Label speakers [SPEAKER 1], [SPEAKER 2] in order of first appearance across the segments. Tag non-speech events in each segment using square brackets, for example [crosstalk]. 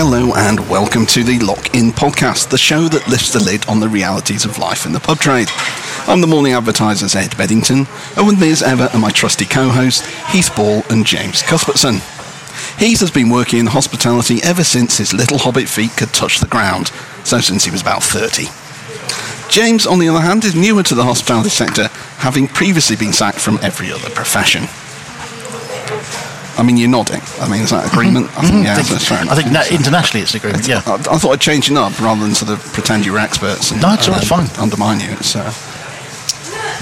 [SPEAKER 1] Hello and welcome to the Lock In Podcast, the show that lifts the lid on the realities of life in the pub trade. I'm the morning advertiser's Ed Bedington, and with me as ever are my trusty co-hosts Heath Ball and James Cuthbertson. Heath has been working in hospitality ever since his little hobbit feet could touch the ground, so since he was about 30. James, on the other hand, is newer to the hospitality sector, having previously been sacked from every other profession. I mean, you're nodding. I mean, is that agreement? I think, mm-hmm. yeah,
[SPEAKER 2] I think,
[SPEAKER 1] that's fair enough.
[SPEAKER 2] I think that internationally it's an agreement. Yeah.
[SPEAKER 1] I, I thought I'd change it up rather than sort of pretend you were experts. And,
[SPEAKER 2] No, it's
[SPEAKER 1] and uh,
[SPEAKER 2] fine.
[SPEAKER 1] Undermine you. It's uh,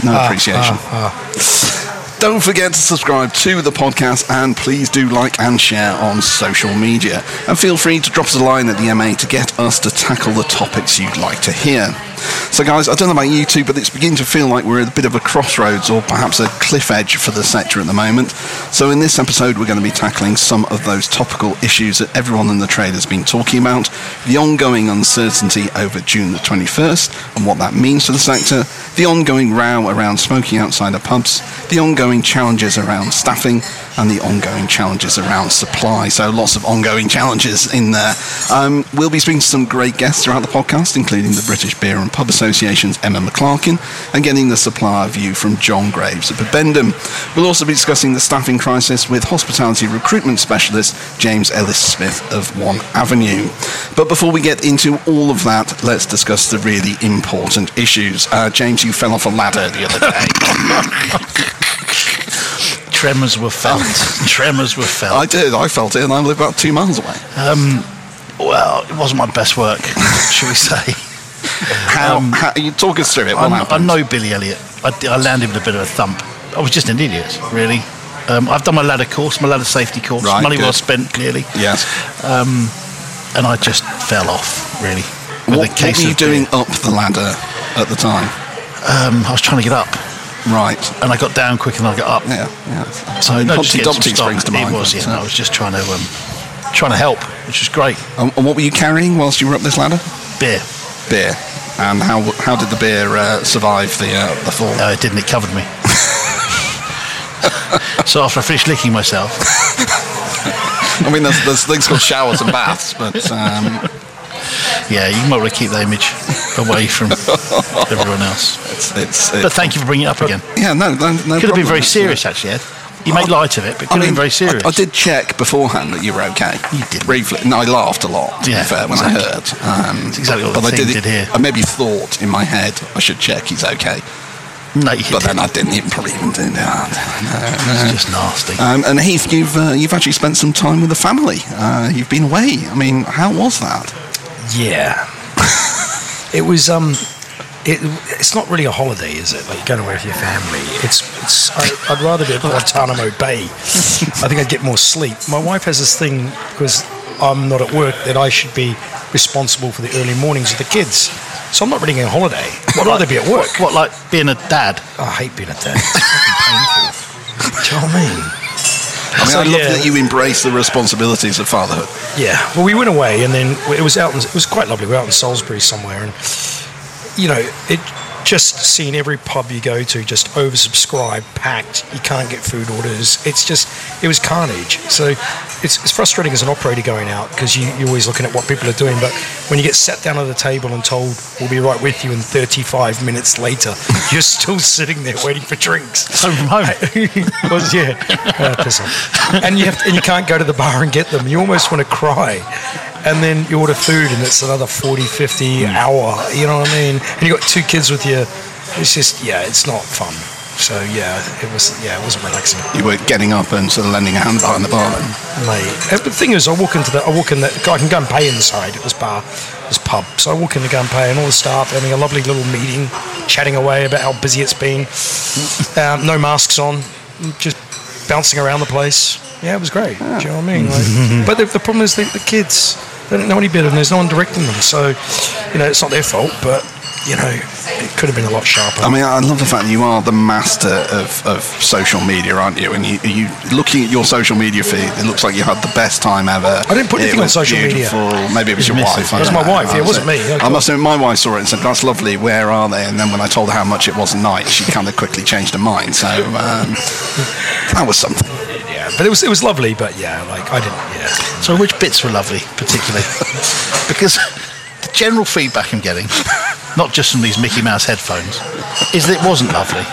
[SPEAKER 1] no ah, appreciation. Ah, ah. Don't forget to subscribe to the podcast and please do like and share on social media. And feel free to drop us a line at the MA to get us to tackle the topics you'd like to hear. So, guys, I don't know about you two, but it's beginning to feel like we're at a bit of a crossroads or perhaps a cliff edge for the sector at the moment. So, in this episode, we're going to be tackling some of those topical issues that everyone in the trade has been talking about the ongoing uncertainty over June the 21st and what that means for the sector, the ongoing row around smoking outside of pubs, the ongoing challenges around staffing, and the ongoing challenges around supply. So, lots of ongoing challenges in there. Um, we'll be speaking to some great guests throughout the podcast, including the British Beer and Pub Association's Emma McClarkin and getting the supplier view from John Graves at Bibendum. We'll also be discussing the staffing crisis with hospitality recruitment specialist James Ellis Smith of One Avenue. But before we get into all of that, let's discuss the really important issues. Uh, James, you fell off a ladder the other day. [laughs]
[SPEAKER 2] Tremors were felt. [laughs] Tremors were felt.
[SPEAKER 1] I did. I felt it, and I live about two miles away.
[SPEAKER 2] well, it wasn't my best work, [laughs] shall we say.
[SPEAKER 1] How, how you talk us through it? What
[SPEAKER 2] I know Billy Elliot. I, I landed with a bit of a thump. I was just an idiot, really. Um, I've done my ladder course, my ladder safety course.
[SPEAKER 1] Right,
[SPEAKER 2] Money well spent, clearly.
[SPEAKER 1] Yes.
[SPEAKER 2] And I just fell off, really.
[SPEAKER 1] What, what were you
[SPEAKER 2] of
[SPEAKER 1] doing
[SPEAKER 2] beer.
[SPEAKER 1] up the ladder at the time?
[SPEAKER 2] Um, I was trying to get up,
[SPEAKER 1] Right.
[SPEAKER 2] and I got down quicker than I got up.
[SPEAKER 1] Yeah. yeah.
[SPEAKER 2] So no, just
[SPEAKER 1] Humpty
[SPEAKER 2] some
[SPEAKER 1] Dumpty
[SPEAKER 2] stock.
[SPEAKER 1] springs to mind.
[SPEAKER 2] It was, yeah.
[SPEAKER 1] uh,
[SPEAKER 2] I was just trying to um, trying to help, which was great.
[SPEAKER 1] And, and what were you carrying whilst you were up this ladder?
[SPEAKER 2] Beer.
[SPEAKER 1] Beer. And how how did the beer uh, survive the uh, the fall?
[SPEAKER 2] No, it didn't. It covered me. [laughs] so after I finished licking myself,
[SPEAKER 1] I mean, there's, there's things called showers and baths, but um,
[SPEAKER 2] yeah, you might want to keep that image away from everyone else.
[SPEAKER 1] it's it's.
[SPEAKER 2] But thank you for bringing it up again.
[SPEAKER 1] yeah, no, no, no
[SPEAKER 2] Could have been very serious, actually, Ed. You made light of it, but it could
[SPEAKER 1] I
[SPEAKER 2] have
[SPEAKER 1] mean,
[SPEAKER 2] been very serious.
[SPEAKER 1] I, I did check beforehand that you were okay.
[SPEAKER 2] You didn't.
[SPEAKER 1] Briefly. No, I laughed a lot, to
[SPEAKER 2] Yeah,
[SPEAKER 1] be fair, when I heard. Um,
[SPEAKER 2] exactly what
[SPEAKER 1] but
[SPEAKER 2] the
[SPEAKER 1] I
[SPEAKER 2] thing
[SPEAKER 1] did,
[SPEAKER 2] did here.
[SPEAKER 1] I maybe thought in my head I should check he's okay.
[SPEAKER 2] No, you
[SPEAKER 1] But then
[SPEAKER 2] didn't.
[SPEAKER 1] I didn't even probably even do that.
[SPEAKER 2] It's just nasty.
[SPEAKER 1] Um, and Heath, you've uh, you've actually spent some time with the family. Uh, you've been away. I mean, how was that?
[SPEAKER 3] Yeah. [laughs] it was um it, it's not really a holiday, is it? Like going away with your family. It's, it's I, I'd rather be at Guantanamo Bay. [laughs] I think I'd get more sleep. My wife has this thing because I'm not at work that I should be responsible for the early mornings of the kids. So I'm not really on holiday. I'd rather be at work.
[SPEAKER 2] What, like being a dad?
[SPEAKER 3] Oh, I hate being a dad. It's fucking painful. Do you know what I mean?
[SPEAKER 1] I mean,
[SPEAKER 3] So,
[SPEAKER 1] I love
[SPEAKER 3] yeah.
[SPEAKER 1] that you embrace the responsibilities of fatherhood.
[SPEAKER 3] Yeah. Well, we went away, and then it was out. In, it was quite lovely. We were out in Salisbury somewhere, and you know, it just seeing every pub you go to just oversubscribed, packed. You can't get food orders. It's just it was carnage. So it's, it's frustrating as an operator going out because you, you're always looking at what people are doing. But when you get sat down at the table and told we'll be right with you, and 35 minutes later [laughs] you're still sitting there waiting for drinks. [laughs] Was [laughs] yeah, uh, piss off. And you have to, and you can't go to the bar and get them. You almost want to cry. And then you order food and it's another 40, 50 hour. You know what I mean? And you got two kids with you. It's just yeah, it's not fun. So yeah, it was yeah, it wasn't relaxing.
[SPEAKER 1] You were getting up and sort of lending a hand behind the bar.
[SPEAKER 3] Mate. Uh, the thing is, I walk into the, I walk in the, I can go and pay inside at this bar, this pub. So I walk in to go and pay, and all the staff having a lovely little meeting, chatting away about how busy it's been. [laughs] Um, no masks on, just bouncing around the place. Yeah, it was great. Do you know what I mean? Like, [laughs] but the, the problem is the, the kids, they don't know any better, and there's no one directing them. So, you know, it's not their fault, but you know, it could have been a lot sharper.
[SPEAKER 1] I mean, I love the fact that you are the master of, of social media, aren't you? And you, you looking at your social media feed, it looks like you had the best time ever.
[SPEAKER 3] I didn't put anything on
[SPEAKER 1] was
[SPEAKER 3] social media.
[SPEAKER 1] Maybe it was your wife. I
[SPEAKER 2] yeah.
[SPEAKER 1] don't
[SPEAKER 3] It was my wife, yeah, it wasn't me. Yeah,
[SPEAKER 1] I must admit, my wife saw it and said, "That's lovely. Where are they?" And then when I told her how much it was a night, she kind of quickly changed her mind. So um, that was something.
[SPEAKER 3] Yeah. yeah, but it was it was lovely. But yeah, like I didn't. Yeah,
[SPEAKER 2] So which bits were lovely, particularly? [laughs] because the general feedback I'm getting, not just from these Mickey Mouse headphones, is that it wasn't lovely.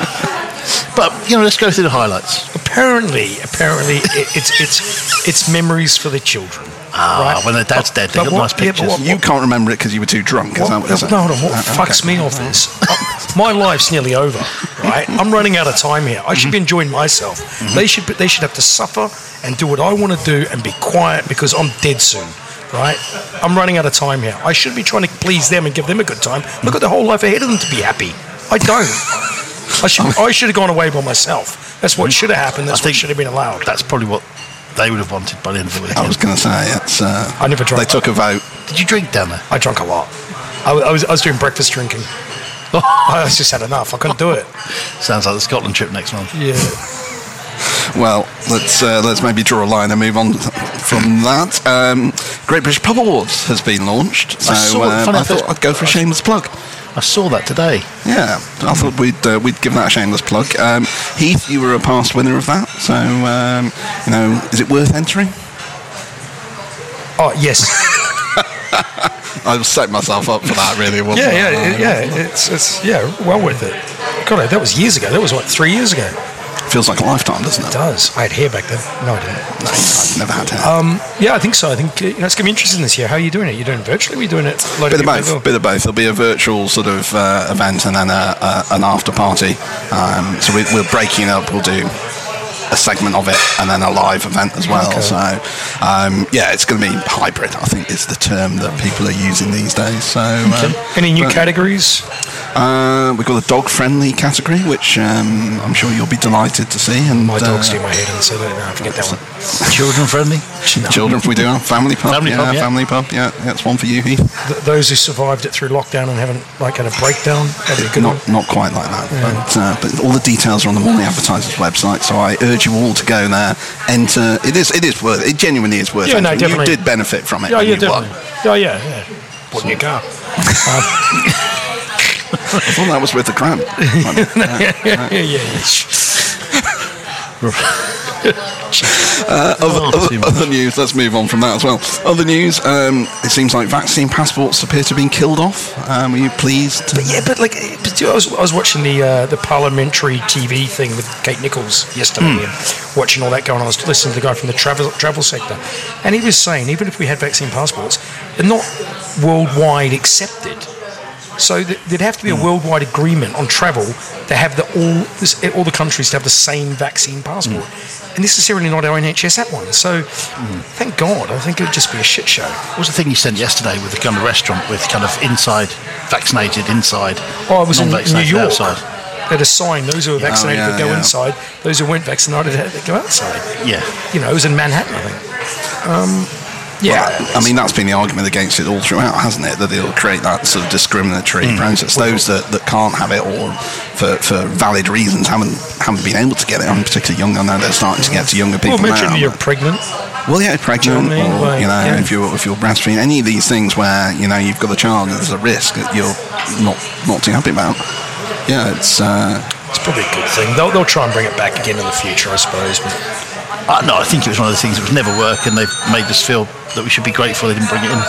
[SPEAKER 2] But you know, let's go through the highlights.
[SPEAKER 3] apparently, apparently, it, it's it's it's memories for the children.
[SPEAKER 2] Ah,
[SPEAKER 3] right?
[SPEAKER 2] when their dad's dead, they
[SPEAKER 3] but
[SPEAKER 2] got
[SPEAKER 3] what-
[SPEAKER 2] nice
[SPEAKER 3] yeah, but
[SPEAKER 2] pictures.
[SPEAKER 3] what-
[SPEAKER 1] You can't remember it because you were too drunk. Is
[SPEAKER 3] What,
[SPEAKER 1] that what you're
[SPEAKER 3] no. What
[SPEAKER 1] Uh,
[SPEAKER 3] fucks
[SPEAKER 1] okay.
[SPEAKER 3] me off is [laughs] uh, my life's nearly over. Right, I'm running out of time here. I should be enjoying myself. They should they should have to suffer and do what I want to do and be quiet because I'm dead soon. Right, I'm running out of time here. I should be trying to please them and give them a good time. Look at the whole life ahead of them to be happy. I don't. I should I should have gone away by myself. That's what should have happened. That's
[SPEAKER 2] I
[SPEAKER 3] what should have been allowed.
[SPEAKER 2] That's probably what they would have wanted by the end of the
[SPEAKER 1] day.
[SPEAKER 2] I
[SPEAKER 1] was going to say it's. Uh,
[SPEAKER 3] I never drank
[SPEAKER 1] They took a vote.
[SPEAKER 2] Did you drink down there?
[SPEAKER 3] I drank a lot. I, I was I was doing breakfast drinking. I just had enough. I couldn't do it.
[SPEAKER 2] Sounds like the Scotland trip next month.
[SPEAKER 3] Yeah.
[SPEAKER 1] Well, let's uh, let's maybe draw a line and move on from that. Um, Great British Pub Awards has been launched, so
[SPEAKER 2] I saw
[SPEAKER 1] um,
[SPEAKER 2] Funny
[SPEAKER 1] I
[SPEAKER 2] enough,
[SPEAKER 1] thought I'd go for a shameless plug.
[SPEAKER 2] I saw that today.
[SPEAKER 1] Yeah, I thought we'd uh, we'd give that a shameless plug. Um, Heath, you were a past winner of that, so um, you know, is it worth entering?
[SPEAKER 3] Oh yes. [laughs]
[SPEAKER 1] I set myself up for that, really. Wasn't
[SPEAKER 3] Yeah, yeah, it- yeah. It's it's yeah, well worth it. God, that was years ago. That was what three years ago.
[SPEAKER 1] Feels like a lifetime, doesn't
[SPEAKER 3] It
[SPEAKER 1] it?
[SPEAKER 3] does. I had hair back then. No, I didn't.
[SPEAKER 1] No, I've never had hair.
[SPEAKER 3] Um, yeah, I think so. I think you know, it's gonna be interesting this year. How are you doing it? You're doing it virtually? Or are you doing it?
[SPEAKER 1] bit of both. Bit of both. There'll be a virtual sort of uh, event and then a, a, an after party. Um, so we, we're breaking up. We'll do a segment of it and then a live event as well.
[SPEAKER 3] Okay.
[SPEAKER 1] So um, yeah, it's going to be hybrid. I think is the term that people are using these days. So um,
[SPEAKER 3] Any new
[SPEAKER 1] but,
[SPEAKER 3] categories?
[SPEAKER 1] Uh, we've got a dog-friendly category, which um, I'm sure you'll be delighted to see. And
[SPEAKER 3] My dogs
[SPEAKER 1] uh,
[SPEAKER 3] do my head in, so no, forget that one. [laughs]
[SPEAKER 2] Children friendly.
[SPEAKER 1] Children, if we do have family pub.
[SPEAKER 2] Family
[SPEAKER 1] yeah,
[SPEAKER 2] pub, yeah.
[SPEAKER 1] family pub. Yeah, that's one for you, Heath.
[SPEAKER 3] Th- those who survived it through lockdown and haven't like had a breakdown, that'd be a good one.
[SPEAKER 1] Not, not quite like that, but uh, but all the details are on the Morning Advertiser's website. So I urge you all to go there. Enter. It is it is worth. It genuinely is worth.
[SPEAKER 3] Yeah, no, definitely.
[SPEAKER 1] You did benefit from it.
[SPEAKER 3] Yeah, yeah,
[SPEAKER 1] you won.
[SPEAKER 3] definitely. Oh, yeah, yeah. Put in your car. [laughs]
[SPEAKER 1] I thought that was with the cramp. [laughs] [laughs]
[SPEAKER 3] yeah, yeah, yeah. [laughs]
[SPEAKER 1] Uh, other,
[SPEAKER 2] Oh,
[SPEAKER 1] other, other news. Let's move on from that as well. Other news. Um, it seems like vaccine passports appear to have been killed off. Um, are you pleased?
[SPEAKER 3] But yeah, but like, but I was, I was watching the uh, the parliamentary TV thing with Kate Nicholls yesterday,
[SPEAKER 1] Hmm.
[SPEAKER 3] and watching all that going on. I was listening to the guy from the travel travel sector, and he was saying even if we had vaccine passports, they're not worldwide accepted. So th- there'd have to be a worldwide agreement on travel to have the all this, all the countries to have the same vaccine passport,
[SPEAKER 1] Hmm.
[SPEAKER 3] and necessarily not our NHS at one. So thank God, I think it'd just be a shit show.
[SPEAKER 2] What was the thing you sent yesterday with the kind of restaurant with kind of inside vaccinated inside,
[SPEAKER 3] Oh, I was in New York.
[SPEAKER 2] outside?
[SPEAKER 3] They had a sign: those who are vaccinated
[SPEAKER 1] yeah,
[SPEAKER 3] would go
[SPEAKER 1] yeah.
[SPEAKER 3] inside; those who weren't vaccinated had to go outside.
[SPEAKER 2] Yeah.
[SPEAKER 3] You know, it was in Manhattan, I think. Um, yeah,
[SPEAKER 1] I mean, that's been the argument against it all throughout, hasn't it? That it'll create that sort of discriminatory
[SPEAKER 3] Hmm.
[SPEAKER 1] process. Those that, that can't have it or for, for valid reasons haven't haven't been able to get it. I'm particularly young. I know they're starting to get to younger people
[SPEAKER 3] well, mention
[SPEAKER 1] now.
[SPEAKER 3] you're pregnant.
[SPEAKER 1] Well, yeah, pregnant,
[SPEAKER 3] you know I mean?
[SPEAKER 1] or
[SPEAKER 3] Like,
[SPEAKER 1] you know,
[SPEAKER 3] yeah.
[SPEAKER 1] if you're if you're breastfeeding, any of these things where you know you've got a child, there's a risk that you're not not too happy about. Yeah, it's uh,
[SPEAKER 3] It's probably a good thing. They'll, they'll try and bring it back again in the future, I suppose. But
[SPEAKER 2] Uh, no, I think it was one of the things that would never work, and they've made us feel that we should be grateful they didn't bring it in.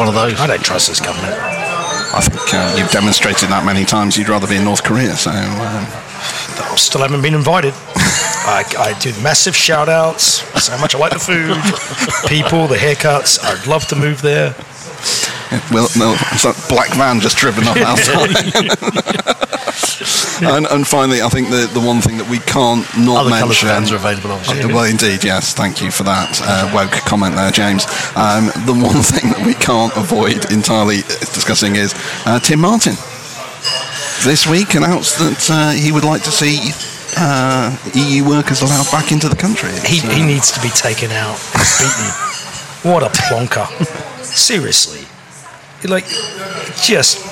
[SPEAKER 2] One of those.
[SPEAKER 3] I don't trust this government.
[SPEAKER 1] I think uh, you've demonstrated that many times. You'd rather be in North Korea, so um,
[SPEAKER 3] I still haven't been invited. [laughs] I, I do massive shout outs, so how much I like the food, [laughs] people, the haircuts. I'd love to move there. [laughs]
[SPEAKER 1] well, no, it's that black van just driven up outside. [laughs] and, and finally, I think the the one thing that we can't not
[SPEAKER 2] Other
[SPEAKER 1] mention.
[SPEAKER 2] fans are available, obviously.
[SPEAKER 1] Uh, Well, indeed, yes. Thank you for that uh, woke comment there, James. Um, the one [laughs] thing that we can't avoid entirely discussing is uh, Tim Martin. This week announced that uh, he would like to see uh, EU workers allowed back into the country.
[SPEAKER 3] He,
[SPEAKER 1] uh,
[SPEAKER 3] he needs to be taken out and beaten. what a plonker. Seriously. Like, just.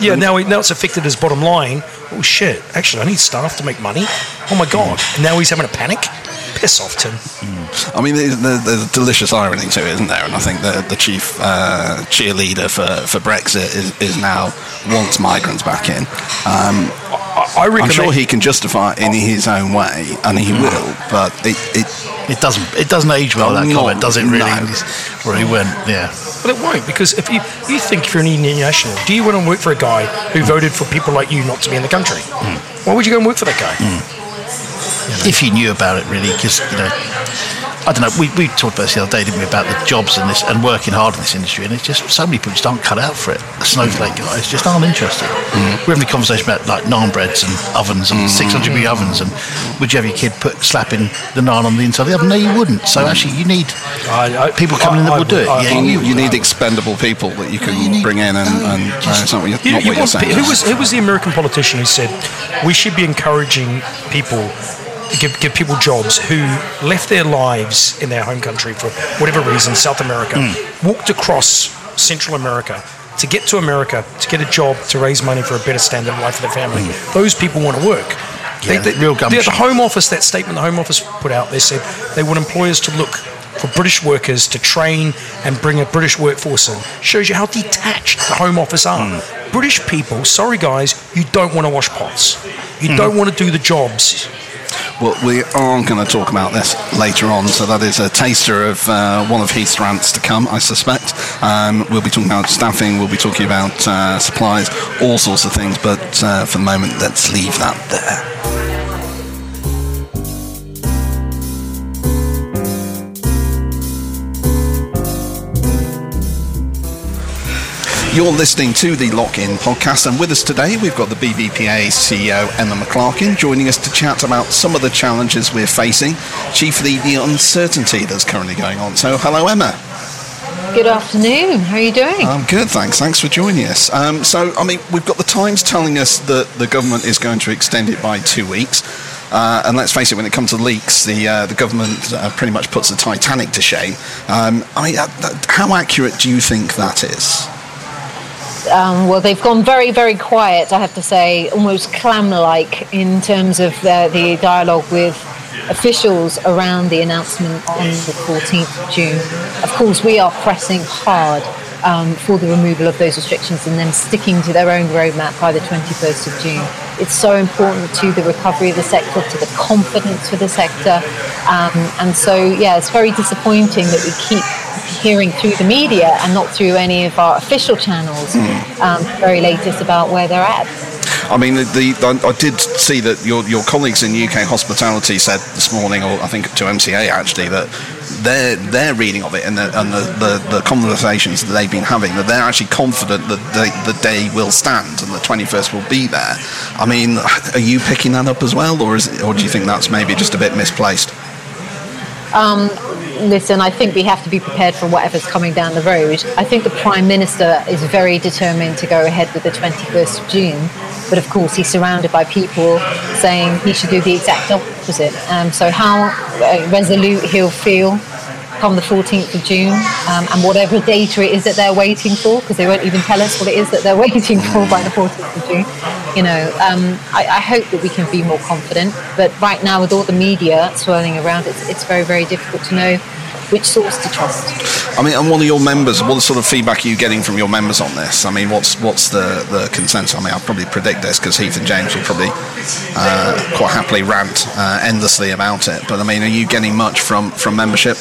[SPEAKER 3] Yeah, now, he, now it's affected his bottom line. Oh, shit. Actually, I need staff to make money. Oh, my God. And now he's having a panic? Piss off, Tim.
[SPEAKER 1] I mean, there's, there's there's a delicious irony to it, isn't there? And I think the, the chief uh, cheerleader for, for Brexit is, is now wants migrants back in. Um,
[SPEAKER 3] I, I reckon
[SPEAKER 1] I'm sure he can justify it in his own way, and he will. But it, it
[SPEAKER 2] It doesn't. It doesn't age well. That
[SPEAKER 1] Not-
[SPEAKER 2] comment does it really?
[SPEAKER 1] no.
[SPEAKER 2] Where he went, yeah.
[SPEAKER 3] Well, it won't because if you you think if you're an Indian national, do you want to work for a guy who voted for people like you not to be in the country? Hmm. Why would you go and work for that guy? Hmm.
[SPEAKER 2] If you knew about it, really, because you know, I don't know. We, we talked about this the other day, didn't we, about the jobs and this and working hard in this industry, and it's just so many people just aren't cut out for it. The snowflake guys just aren't interested. Mm-hmm. We're having a conversation about like naan breads and ovens and mm-hmm. 600 degree ovens, and would you have your kid put slapping the naan on the inside of the oven? No, you wouldn't. So mm-hmm. actually, you need
[SPEAKER 3] I- I-
[SPEAKER 2] people coming in that
[SPEAKER 3] I
[SPEAKER 2] will do it.
[SPEAKER 3] I-
[SPEAKER 2] yeah,
[SPEAKER 1] you,
[SPEAKER 2] you,
[SPEAKER 1] you need expendable people that you can
[SPEAKER 2] You need-
[SPEAKER 1] bring in, and,
[SPEAKER 2] no,
[SPEAKER 1] and uh,
[SPEAKER 2] just-
[SPEAKER 1] it's not what you're,
[SPEAKER 3] You,
[SPEAKER 1] not
[SPEAKER 3] you
[SPEAKER 1] what you're saying.
[SPEAKER 3] who was who was the American politician who said we should be encouraging people give give people jobs who left their lives in their home country for whatever reason, South America,
[SPEAKER 1] Hmm.
[SPEAKER 3] walked across Central America to get to America to get a job to raise money for a better standard of life for their family.
[SPEAKER 1] Hmm.
[SPEAKER 3] Those people want to work.
[SPEAKER 2] Yeah, real
[SPEAKER 3] the,
[SPEAKER 2] gumption.
[SPEAKER 3] the Home Office, that statement the Home Office put out, they said they want employers to look for British workers to train and bring a British workforce in. Shows you how detached the Home Office are.
[SPEAKER 2] Hmm.
[SPEAKER 3] British people, sorry guys, you don't want to wash pots. You
[SPEAKER 2] Hmm.
[SPEAKER 3] don't want to do the jobs.
[SPEAKER 1] Well, we are going to talk about this later on, so that is a taster of uh, one of Heath's rants to come, I suspect. Um, we'll be talking about staffing, we'll be talking about uh, supplies, all sorts of things, but uh, for the moment, let's leave that there. You're listening to the Lock In podcast, and with us today we've got the BBPA CEO Emma McClarkin joining us to chat about some of the challenges we're facing, chiefly the uncertainty that's currently going on. So, hello, Emma.
[SPEAKER 4] Good afternoon. How are you doing?
[SPEAKER 1] I'm good, thanks. Thanks for joining us. Um, so, I mean, we've got the Times telling us that the government is going to extend it by two weeks. Uh, and let's face it, when it comes to leaks, the uh, the government uh, pretty much puts the Titanic to shame. Um, I mean, uh, how accurate do you think that is?
[SPEAKER 4] Um, well, they've gone very, very quiet, I have to say, almost clam-like in terms of uh, the dialogue with officials around the announcement on the 14th of June. Of course, we are pressing hard um, for the removal of those restrictions and then sticking to their own roadmap by the 21st of June. It's so important to the recovery of the sector, to the confidence for the sector. Um, and so, yeah, it's very disappointing that we keep hearing through the media and not through any of our official channels um, very latest about where they're at.
[SPEAKER 1] I mean, the, the I did see that your, your colleagues in UK hospitality said this morning, or I think to MCA actually, that their their reading of it and the and the, the, the conversations that they've been having, that they're actually confident that the, the day will stand and the 21st will be there. I mean, are you picking that up as well, or is it, or do you think that's maybe just a bit misplaced?
[SPEAKER 4] Listen, I think we have to be prepared for whatever's coming down the road. I think the Prime Minister is very determined to go ahead with the 21st of June, but of course he's surrounded by people saying he should do the exact opposite. Um, so how uh, resolute he'll feel come the 14th of June um, and whatever data it is that they're waiting for, because they won't even tell us what it is that they're [laughs] waiting for by the 14th of June. You know, um, I, I hope that we can be more confident, but right now with all the media swirling around, it's, it's very, very difficult to know which source to trust.
[SPEAKER 1] I mean, and what are your members? What sort of feedback are you getting from your members on this? I mean, what's what's the, the consensus? I mean, I'll probably predict this because Heath and James will probably uh, quite happily rant uh, endlessly about it. But I mean, are you getting much from from membership?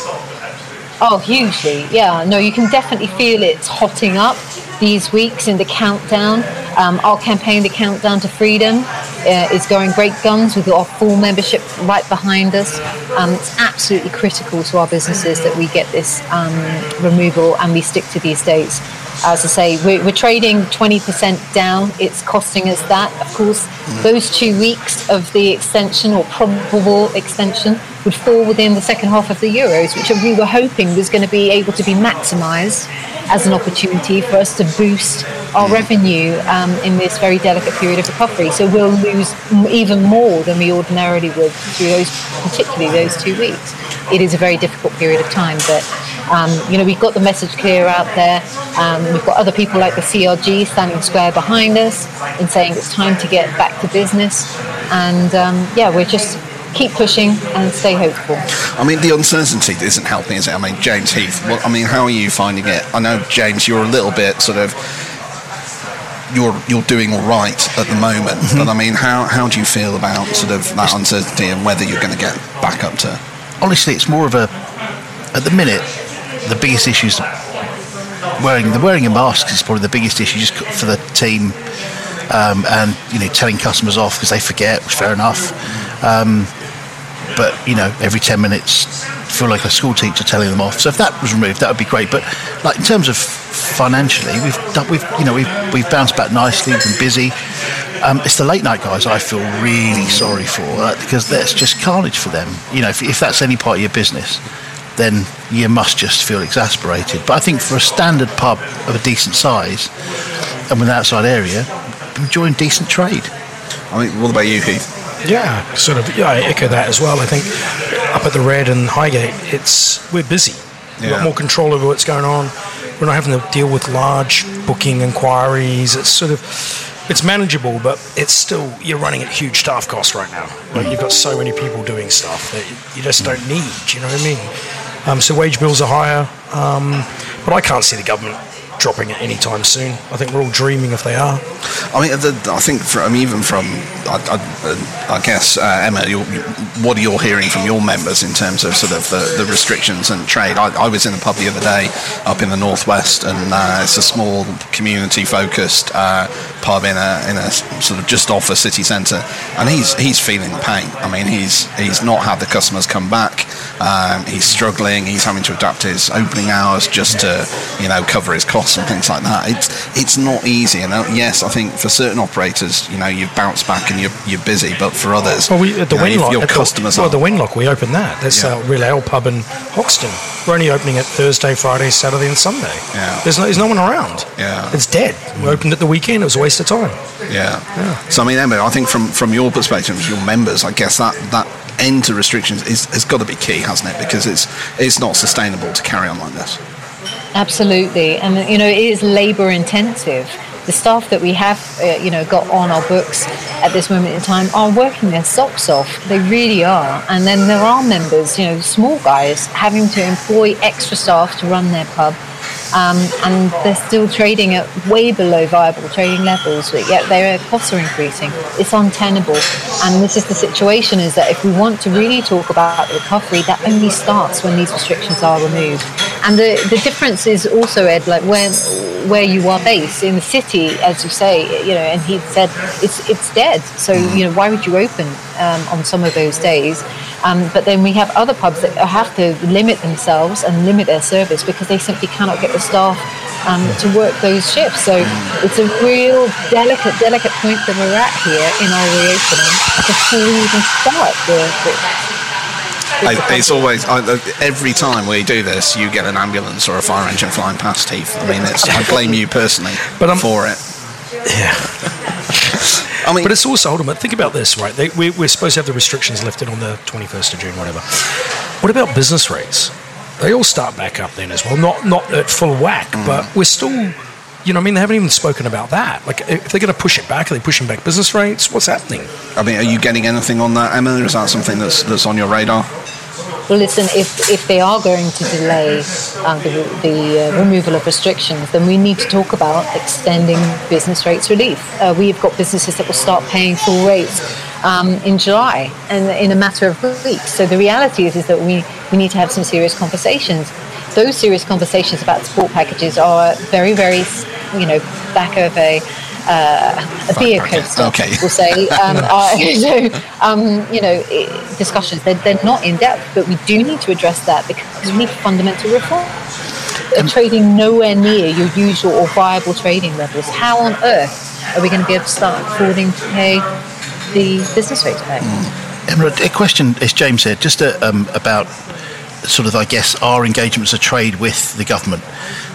[SPEAKER 4] Oh, hugely. Yeah, no, you can definitely feel it's hotting up these weeks in the countdown. Um, our campaign, The Countdown to Freedom, uh, is going great guns with our full membership right behind us. Um, it's absolutely critical to our businesses that we get this um, removal and we stick to these dates. As I say, we're, we're trading 20% down. It's costing us that. Of course, those two weeks of the extension or probable extension would fall within the second half of the Euros, which we were hoping was going to be able to be maximised as an opportunity for us to boost our revenue um, in this very delicate period of recovery. So we'll lose even more than we ordinarily would through those, particularly those two weeks. It is a very difficult period of time, but um, you know we've got the message clear out there. Um, we've got other people like the CRG standing square behind us and saying it's time to get back to business. And um, yeah, we're just keep pushing and stay hopeful.
[SPEAKER 1] I mean, the uncertainty isn't helping, is it? I mean, James Heath. Well, I mean, how are you finding it? I know, James, you're a little bit sort of you're you're doing all right at the moment.
[SPEAKER 2] Mm-hmm.
[SPEAKER 1] But I mean, how how do you feel about sort of that uncertainty and whether you're going to get back up to?
[SPEAKER 2] honestly, it's more of a. At the minute, the biggest issues wearing the wearing a mask is probably the biggest issue just for the team, um, and you know telling customers off because they forget, which fair enough. Um, but you know, every ten minutes, feel like a school teacher telling them off. So if that was removed, that would be great. But like in terms of financially, we've done, we've you know we've we've bounced back nicely. We've been busy. Um, it's the late night guys I feel really sorry for uh, because that's just carnage for them. You know, if, if that's any part of your business, then you must just feel exasperated. But I think for a standard pub of a decent size and with an outside area, enjoying decent trade.
[SPEAKER 1] I mean, what about you, Heath?
[SPEAKER 3] Yeah, sort of. Yeah, I echo that as well. I think up at the Red and Highgate, it's we're busy. We've
[SPEAKER 1] Yeah.
[SPEAKER 3] got more control over what's going on. We're not having to deal with large booking inquiries. It's sort of it's manageable, but it's still you're running at huge staff costs right now. Like you've got so many people doing stuff that you just don't need. You know what I mean? Um, so wage bills are higher, um, but I can't see the government dropping it anytime soon. I think we're all dreaming if they are.
[SPEAKER 1] I mean, the, I think from even from, I, I, I guess, uh, Emma, you what are you hearing from your members in terms of sort of the, the restrictions and trade? I, I was in a pub the other day up in the northwest, and uh, it's a small community-focused uh, pub in a in a sort of just off a city centre, and he's he's feeling the pain. I mean, he's he's not had the customers come back. Um, he's struggling. He's having to adapt his opening hours just to you know cover his costs and things like that. It's it's not easy, and uh, yes, I think for certain operators, you know, you've bounced back and you're you're busy, but for others,
[SPEAKER 3] Well, we at the
[SPEAKER 1] you know, if your
[SPEAKER 3] at the-
[SPEAKER 1] customers
[SPEAKER 3] well,
[SPEAKER 1] are
[SPEAKER 3] the Wenlock, we opened that. That's
[SPEAKER 1] Yeah.
[SPEAKER 3] our real ale pub in Hoxton. We're only opening it Thursday, Friday, Saturday, and Sunday.
[SPEAKER 1] Yeah.
[SPEAKER 3] There's no, there's no one around.
[SPEAKER 1] Yeah.
[SPEAKER 3] It's dead. We mm. opened it the weekend. It was a waste of time.
[SPEAKER 1] Yeah. So I mean, Emma, I think from from your perspective, as your members, I guess that that end to restrictions is has got to be key, hasn't it? Because it's it's not sustainable to carry on like this.
[SPEAKER 4] Absolutely, and you know it is labour intensive. The staff that we have, uh, you know, got on our books at this moment in time are working their socks off. They really are. And then there are members, you know, small guys having to employ extra staff to run their pub, um, and they're still trading at way below viable trading levels. But yet their costs are increasing. It's untenable. And this is the situation: is that if we want to really talk about recovery, that only starts when these restrictions are removed. And the, the difference is also, Ed, like when where you are based in the city, as you say, you know, and he said it's it's dead. So you know, why would you open um, on some of those days? Um, but then we have other pubs that have to limit themselves and limit their service because they simply cannot get the staff um, to work those shifts. So it's a real delicate, delicate point that we're at here in our reopening before we even start the. the
[SPEAKER 1] I, it's always I, every time we do this, you get an ambulance or a fire engine flying past Heath. I mean, it's, I blame you personally
[SPEAKER 3] But, um,
[SPEAKER 1] for it.
[SPEAKER 3] Yeah.
[SPEAKER 1] I mean,
[SPEAKER 3] But it's also ultimate. Think about this, right? They, we, we're supposed to have the restrictions lifted on the 21st of June, whatever. What about business rates? They all start back up then as well. Not not at full whack,
[SPEAKER 1] Mm.
[SPEAKER 3] but we're still, you know, I mean, they haven't even spoken about that. Like, if they're going to push it back, are they pushing back business rates? What's happening?
[SPEAKER 1] I mean, are you getting anything on that, Emma? Is that something that's that's on your radar?
[SPEAKER 4] Well, listen, if, if they are going to delay uh, the, the uh, removal of restrictions, then we need to talk about extending business rates relief. Uh, we've got businesses that will start paying full rates um, in July and in a matter of weeks. So the reality is, is that we, we need to have some serious conversations. Those serious conversations about support packages are very, very, you know, back of a uh, a beer coaster,
[SPEAKER 1] Okay.
[SPEAKER 4] we'll say. [laughs] Um, are, [laughs] so, um, you know, discussions, they're, they're not in depth, but we do need to address that because we need fundamental reform. They're trading nowhere near your usual or viable trading levels. How on earth are we going to be able to start affording to pay the business rates back?
[SPEAKER 2] Emma, a question, as James said, just uh um, about sort of, I guess, our engagements of trade with the government.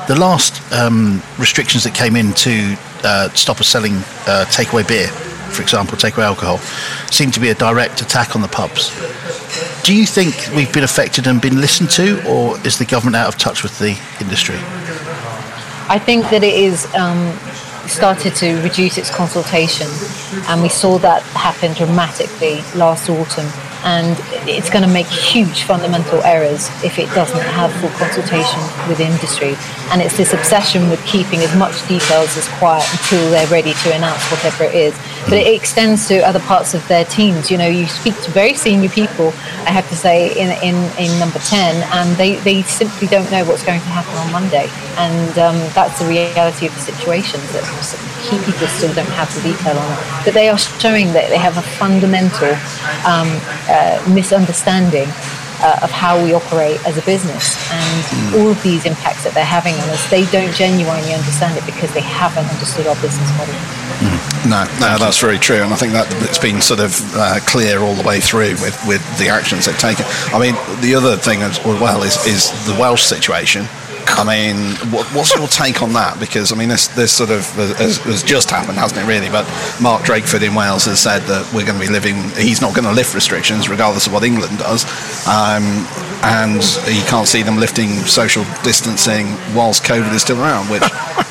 [SPEAKER 2] The last um, restrictions that came in to uh, stop us selling uh, takeaway beer, for example, takeaway alcohol, seemed to be a direct attack on the pubs. Do you think we've been affected and been listened to, or is the government out of touch with the industry?
[SPEAKER 4] I think that it is um, started to reduce its consultation, and we saw that happen dramatically last autumn. And it's going to make huge fundamental errors if it doesn't have full consultation with industry. And it's this obsession with keeping as much details as quiet until they're ready to announce whatever it is. But it extends to other parts of their teams. You know, you speak to very senior people, I have to say, in, in, in number 10, and they, they simply don't know what's going to happen on Monday. And um, that's the reality of the situation, that key people still don't have the detail on it. But they are showing that they have a fundamental um, uh, misunderstanding uh, of how we operate as a business and mm. all of these impacts that they're having on us they don't genuinely understand it because they haven't understood our business model
[SPEAKER 1] mm. no no that's very true and i think that it's been sort of uh, clear all the way through with, with the actions they've taken i mean the other thing as well is, is the welsh situation I mean, what, what's your take on that? Because I mean, this this sort of has, has, just happened, hasn't it? Really, but Mark Drakeford in Wales has said that we're going to be living. He's not going to lift restrictions, regardless of what England does, um, and he can't see them lifting social distancing whilst COVID is still around. Which,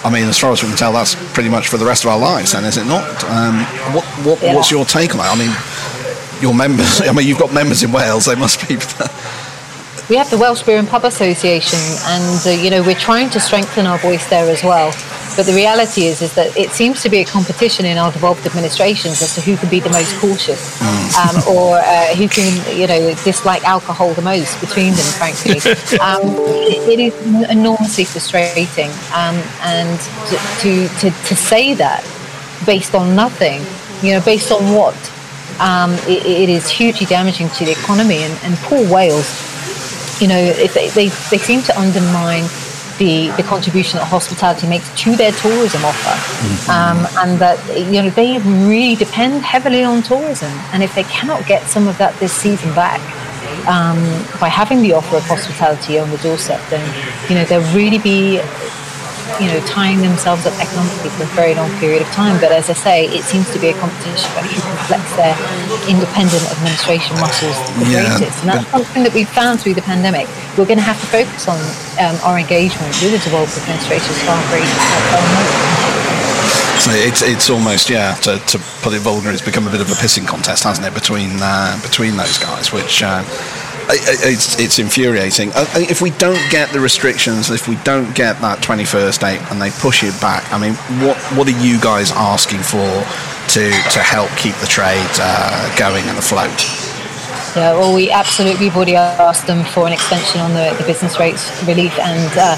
[SPEAKER 1] I mean, as far as we can tell, that's pretty much for the rest of our lives. Then, is it not? Um, what, what yeah. what's your take on that? I mean, your members. I mean, you've got members in Wales. They must be [laughs]
[SPEAKER 4] we have the Welsh Beer and Pub Association, and uh, you know we're trying to strengthen our voice there as well. But the reality is, is that it seems to be a competition in our devolved administrations as to who can be the most cautious, mm. um, or uh, who can, you know, dislike alcohol the most between them. Frankly, [laughs] um, it, it is enormously frustrating, um, and to, to, to to say that based on nothing, you know, based on what, um, it, it is hugely damaging to the economy. And, and poor Wales you know, if they, they, they seem to undermine the, the contribution that hospitality makes to their tourism offer. Mm-hmm. Um, and that, you know, they really depend heavily on tourism. And if they cannot get some of that this season back, um, by having the offer of hospitality on the doorstep, then, you know, there'll really be you know, tying themselves up economically for a very long period of time. But as I say, it seems to be a competition who can flex their independent administration muscles the yeah, greatest. And that's something that we've found through the pandemic. We're going to have to focus on um, our engagement with the devolved administration far greater.
[SPEAKER 1] So it's it's almost yeah to, to put it vulgar, it's become a bit of a pissing contest, hasn't it, between uh, between those guys, which. Uh, it's, it's infuriating. If we don't get the restrictions, if we don't get that 21st date and they push it back, I mean, what what are you guys asking for to, to help keep the trade uh, going and afloat?
[SPEAKER 4] Yeah, well, we absolutely have already asked them for an extension on the, the business rates relief and uh,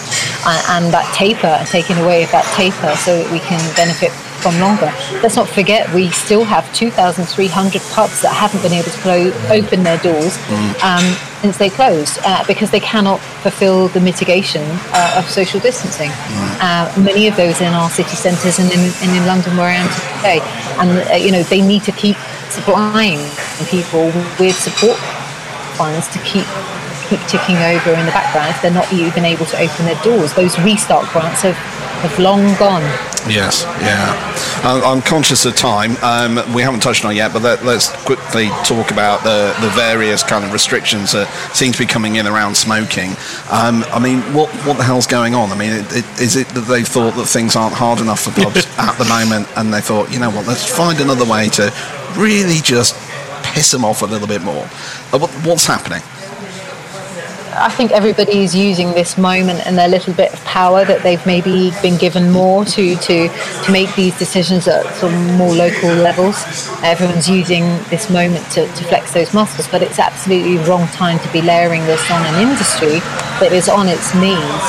[SPEAKER 4] and that taper, taking away of that taper, so that we can benefit from longer. Let's not forget we still have 2,300 pubs that haven't been able to close, open their doors um, since they closed uh, because they cannot fulfil the mitigation uh, of social distancing. Uh, many of those in our city centres and in, and in London where I am today. And, uh, you know, they need to keep supplying people with support funds to keep keep ticking over in the background if they're not even able to open their doors. Those restart grants have, have long gone.
[SPEAKER 1] Yes, yeah. I'm, I'm conscious of time. Um, we haven't touched on it yet, but let, us quickly talk about the, the various kind of restrictions that seem to be coming in around smoking. Um, I mean, what what the hell's going on? I mean, it, it, is it that they thought that things aren't hard enough for pubs [laughs] at the moment, and they thought, you know what, let's find another way to really just piss them off a little bit more? Uh, what, what's happening?
[SPEAKER 4] I think everybody is using this moment and their little bit of power that they've maybe been given more to to to make these decisions at some more local levels. Everyone's using this moment to, to flex those muscles, but it's absolutely the wrong time to be layering this on an industry that is on its knees.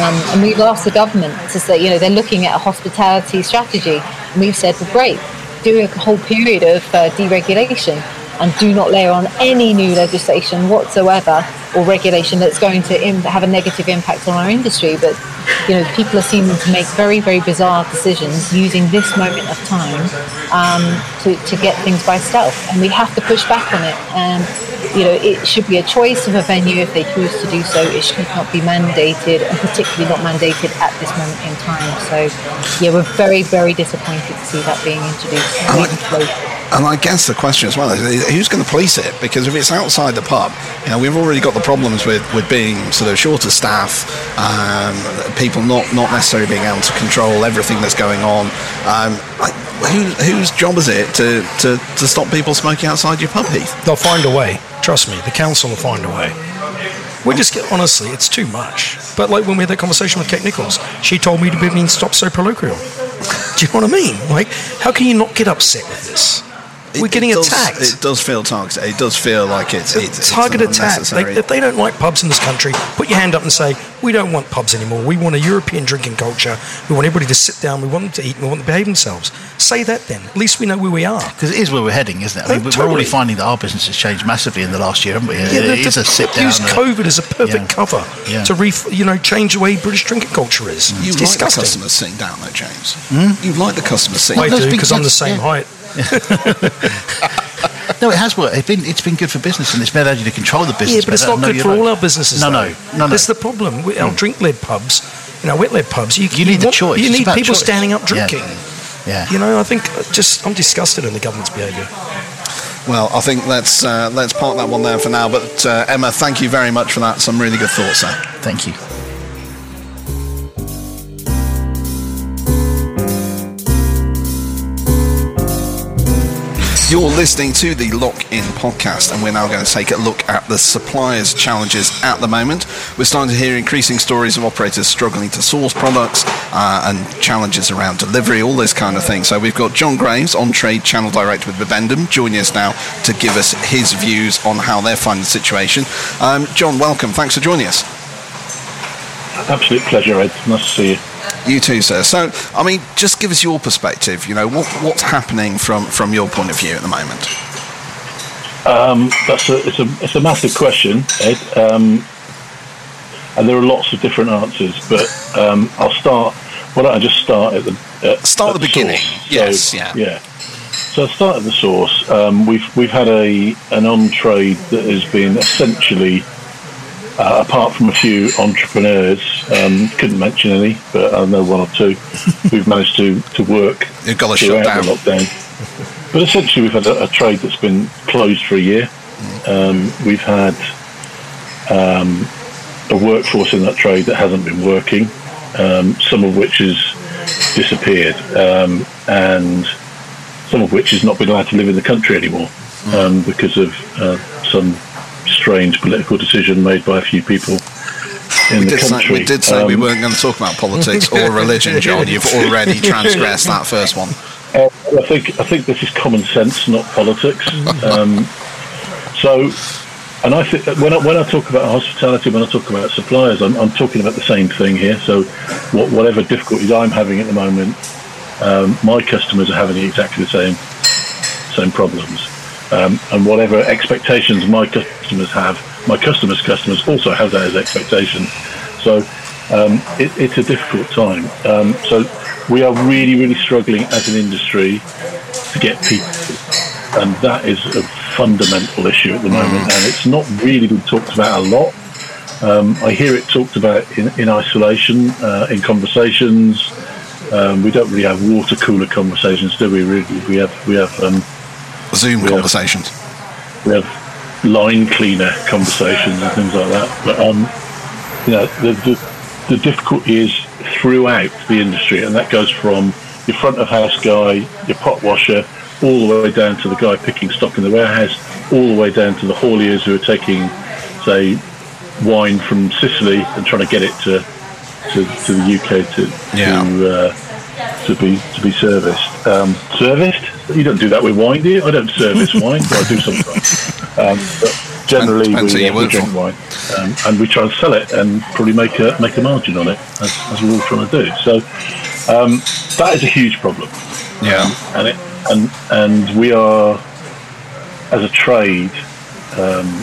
[SPEAKER 4] Um, and we've asked the government to say, you know, they're looking at a hospitality strategy, and we've said, well, great, do a whole period of uh, deregulation and do not layer on any new legislation whatsoever or regulation that's going to Im- have a negative impact on our industry. But you know, people are seeming to make very, very bizarre decisions using this moment of time um, to, to get things by stealth, and we have to push back on it. And you know, it should be a choice of a venue if they choose to do so. It should not be mandated, and particularly not mandated at this moment in time. So, yeah, we're very, very disappointed to see that being introduced.
[SPEAKER 1] And I guess the question as well is who's going to police it? Because if it's outside the pub, you know, we've already got the problems with, with being sort of short of staff, um, people not, not necessarily being able to control everything that's going on. Um, like, who, whose job is it to, to, to stop people smoking outside your pub, Heath?
[SPEAKER 3] They'll find a way. Trust me, the council will find a way. We just get honestly, it's too much. But like when we had that conversation with Kate Nicholls, she told me to be mean, stop so parochial. [laughs] Do you know what I mean? Like, how can you not get upset with this? We're
[SPEAKER 1] It-
[SPEAKER 3] getting
[SPEAKER 1] it does,
[SPEAKER 3] attacked.
[SPEAKER 1] It does feel targeted. It does feel like it's, it's, it's
[SPEAKER 3] target
[SPEAKER 1] an
[SPEAKER 3] attack. They, if they don't like pubs in this country, put your hand up and say, we don't want pubs anymore. We want a European drinking culture. We want everybody to sit down. We want them to eat. We want them to behave themselves. Say that then. At least we know where we are.
[SPEAKER 2] Because it is where we're heading, isn't it? I
[SPEAKER 3] Oh,
[SPEAKER 2] mean, we're
[SPEAKER 3] totally.
[SPEAKER 2] already finding that our business has changed massively in the last year, haven't we?
[SPEAKER 3] Yeah,
[SPEAKER 2] it
[SPEAKER 3] the-
[SPEAKER 2] is a sit down.
[SPEAKER 3] Use
[SPEAKER 2] uh,
[SPEAKER 3] COVID as a perfect
[SPEAKER 2] yeah.
[SPEAKER 3] cover
[SPEAKER 2] Yeah.
[SPEAKER 3] to ref, you know change the way British drinking culture is.
[SPEAKER 1] You
[SPEAKER 3] It's
[SPEAKER 1] like the customers sitting down though, James.
[SPEAKER 2] Hmm?
[SPEAKER 1] You like the customers sitting
[SPEAKER 3] I
[SPEAKER 2] Well,
[SPEAKER 3] do
[SPEAKER 2] those big
[SPEAKER 3] because I'm the same
[SPEAKER 2] yeah.
[SPEAKER 3] height.
[SPEAKER 2] No, it has worked. It's been it's been good for business, and it's allowed you to control the business.
[SPEAKER 3] Yeah, but it's not good for
[SPEAKER 2] right.
[SPEAKER 3] all our businesses.
[SPEAKER 2] No, no, no, no.
[SPEAKER 3] That's the problem. With our drink-led pubs, you know, wet-led pubs. You,
[SPEAKER 2] You need the
[SPEAKER 3] want-
[SPEAKER 2] choice.
[SPEAKER 3] You need people
[SPEAKER 2] choice.
[SPEAKER 3] standing up drinking.
[SPEAKER 2] Yeah.
[SPEAKER 3] You know, I think uh, just I'm disgusted in the government's behaviour.
[SPEAKER 1] Well, I think let's uh, let's park that one there for now. But uh, Emma, thank you very much for that. Some really good thoughts there.
[SPEAKER 2] Thank you.
[SPEAKER 1] You're listening to the Lock In podcast, and we're now going to take a look at the suppliers' challenges at the moment. We're starting to hear increasing stories of operators struggling to source products uh, and challenges around delivery, all this kind of thing. So we've got John Graves, on trade channel director with Bibendum, joining us now to give us his views on how they're finding the situation. Um, John, welcome. Thanks for joining us.
[SPEAKER 5] Absolute pleasure, Ed. Nice to see you.
[SPEAKER 1] You too, sir. So, I mean, just give us your perspective. You know, what, what's happening from, from your point of view at the moment?
[SPEAKER 5] Um, that's a, it's a it's a massive question, Ed, um, and there are lots of different answers. But um, I'll start. Why don't I just start at the at,
[SPEAKER 1] Start at the beginning.
[SPEAKER 5] source?
[SPEAKER 1] Yes,
[SPEAKER 5] So,
[SPEAKER 1] yeah.
[SPEAKER 5] yeah. So I'll start at the source. Um, we've we've had a an on trade that has been essentially. Uh, apart from a few entrepreneurs, um, couldn't mention any, but I know one or two [laughs] who've managed to, to work
[SPEAKER 1] You've got to shut down.
[SPEAKER 5] the lockdown. But essentially, we've had a, a trade that's been closed for a year. Um, we've had um, a workforce in that trade that hasn't been working, um, some of which has disappeared, um, and some of which has not been allowed to live in the country anymore um, because of uh, some strange political decision made by a few people in
[SPEAKER 1] We
[SPEAKER 5] the
[SPEAKER 1] did, say,
[SPEAKER 5] country.
[SPEAKER 1] we did say we
[SPEAKER 5] Um,
[SPEAKER 1] weren't going to talk about politics or religion, John. You've already [laughs] transgressed that first one.
[SPEAKER 5] Uh, I think I think this is common sense, not politics. [laughs] Um, so, and I think that when I, when I talk about hospitality, when I talk about suppliers, I'm, I'm talking about the same thing here. So, what, whatever difficulties I'm having at the moment, um, my customers are having exactly the same same problems, um, and whatever expectations my customers have, my customers' customers also have that as expectation. So, um, it, it's a difficult time. Um, so, we are really, really struggling as an industry to get people, and that is a fundamental issue at the moment, and it's not really been talked about a lot. Um, I hear it talked about in, in isolation, uh, in conversations. Um, we don't really have water cooler conversations, do we? Really, we have we have um,
[SPEAKER 1] Zoom
[SPEAKER 5] Yeah.
[SPEAKER 1] conversations.
[SPEAKER 5] we have line cleaner conversations and things like that. But um, you know, the, the the difficulty is throughout the industry, and that goes from your front of house guy, your pot washer, all the way down to the guy picking stock in the warehouse, all the way down to the hauliers who are taking, say, wine from Sicily and trying to get it to to, to the UK to
[SPEAKER 1] Yeah.
[SPEAKER 5] to uh, to be to be serviced. Um, serviced? You don't do that with wine, do you? I don't service [laughs] wine. Well, I do sometimes. Um, but generally,
[SPEAKER 1] who
[SPEAKER 5] we, uh, we drink wine, um, and we try and sell it and probably make a make a margin on it, as, as we're all trying to do. So um, that is a huge problem
[SPEAKER 1] Yeah.
[SPEAKER 5] and it, and and we are as a trade um,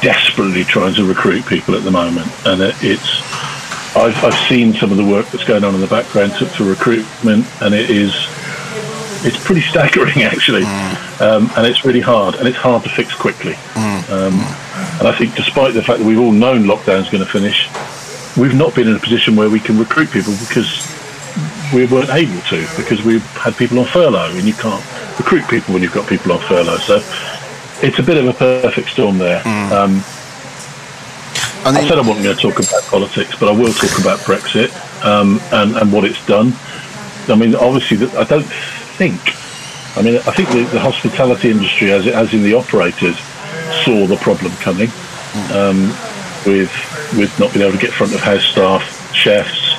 [SPEAKER 5] desperately trying to recruit people at the moment, and it, it's I've, I've seen some of the work that's going on in the background to, for recruitment, and it is it's pretty [laughs] staggering actually, um, and it's really hard, and it's hard to fix quickly. Um, and I think, despite the fact that we've all known lockdown's going to finish, we've not been in a position where we can recruit people because we weren't able to because we had people on furlough, and you can't recruit people when you've got people on furlough. So it's a bit of a perfect storm there. Um,
[SPEAKER 1] And
[SPEAKER 5] I said I wasn't going to talk about politics, but I will talk about Brexit um, and, and what it's done. I mean, obviously, I don't think. I mean, I think the, the hospitality industry, as as in the operators, saw the problem coming um, with with not being able to get front of house staff, chefs,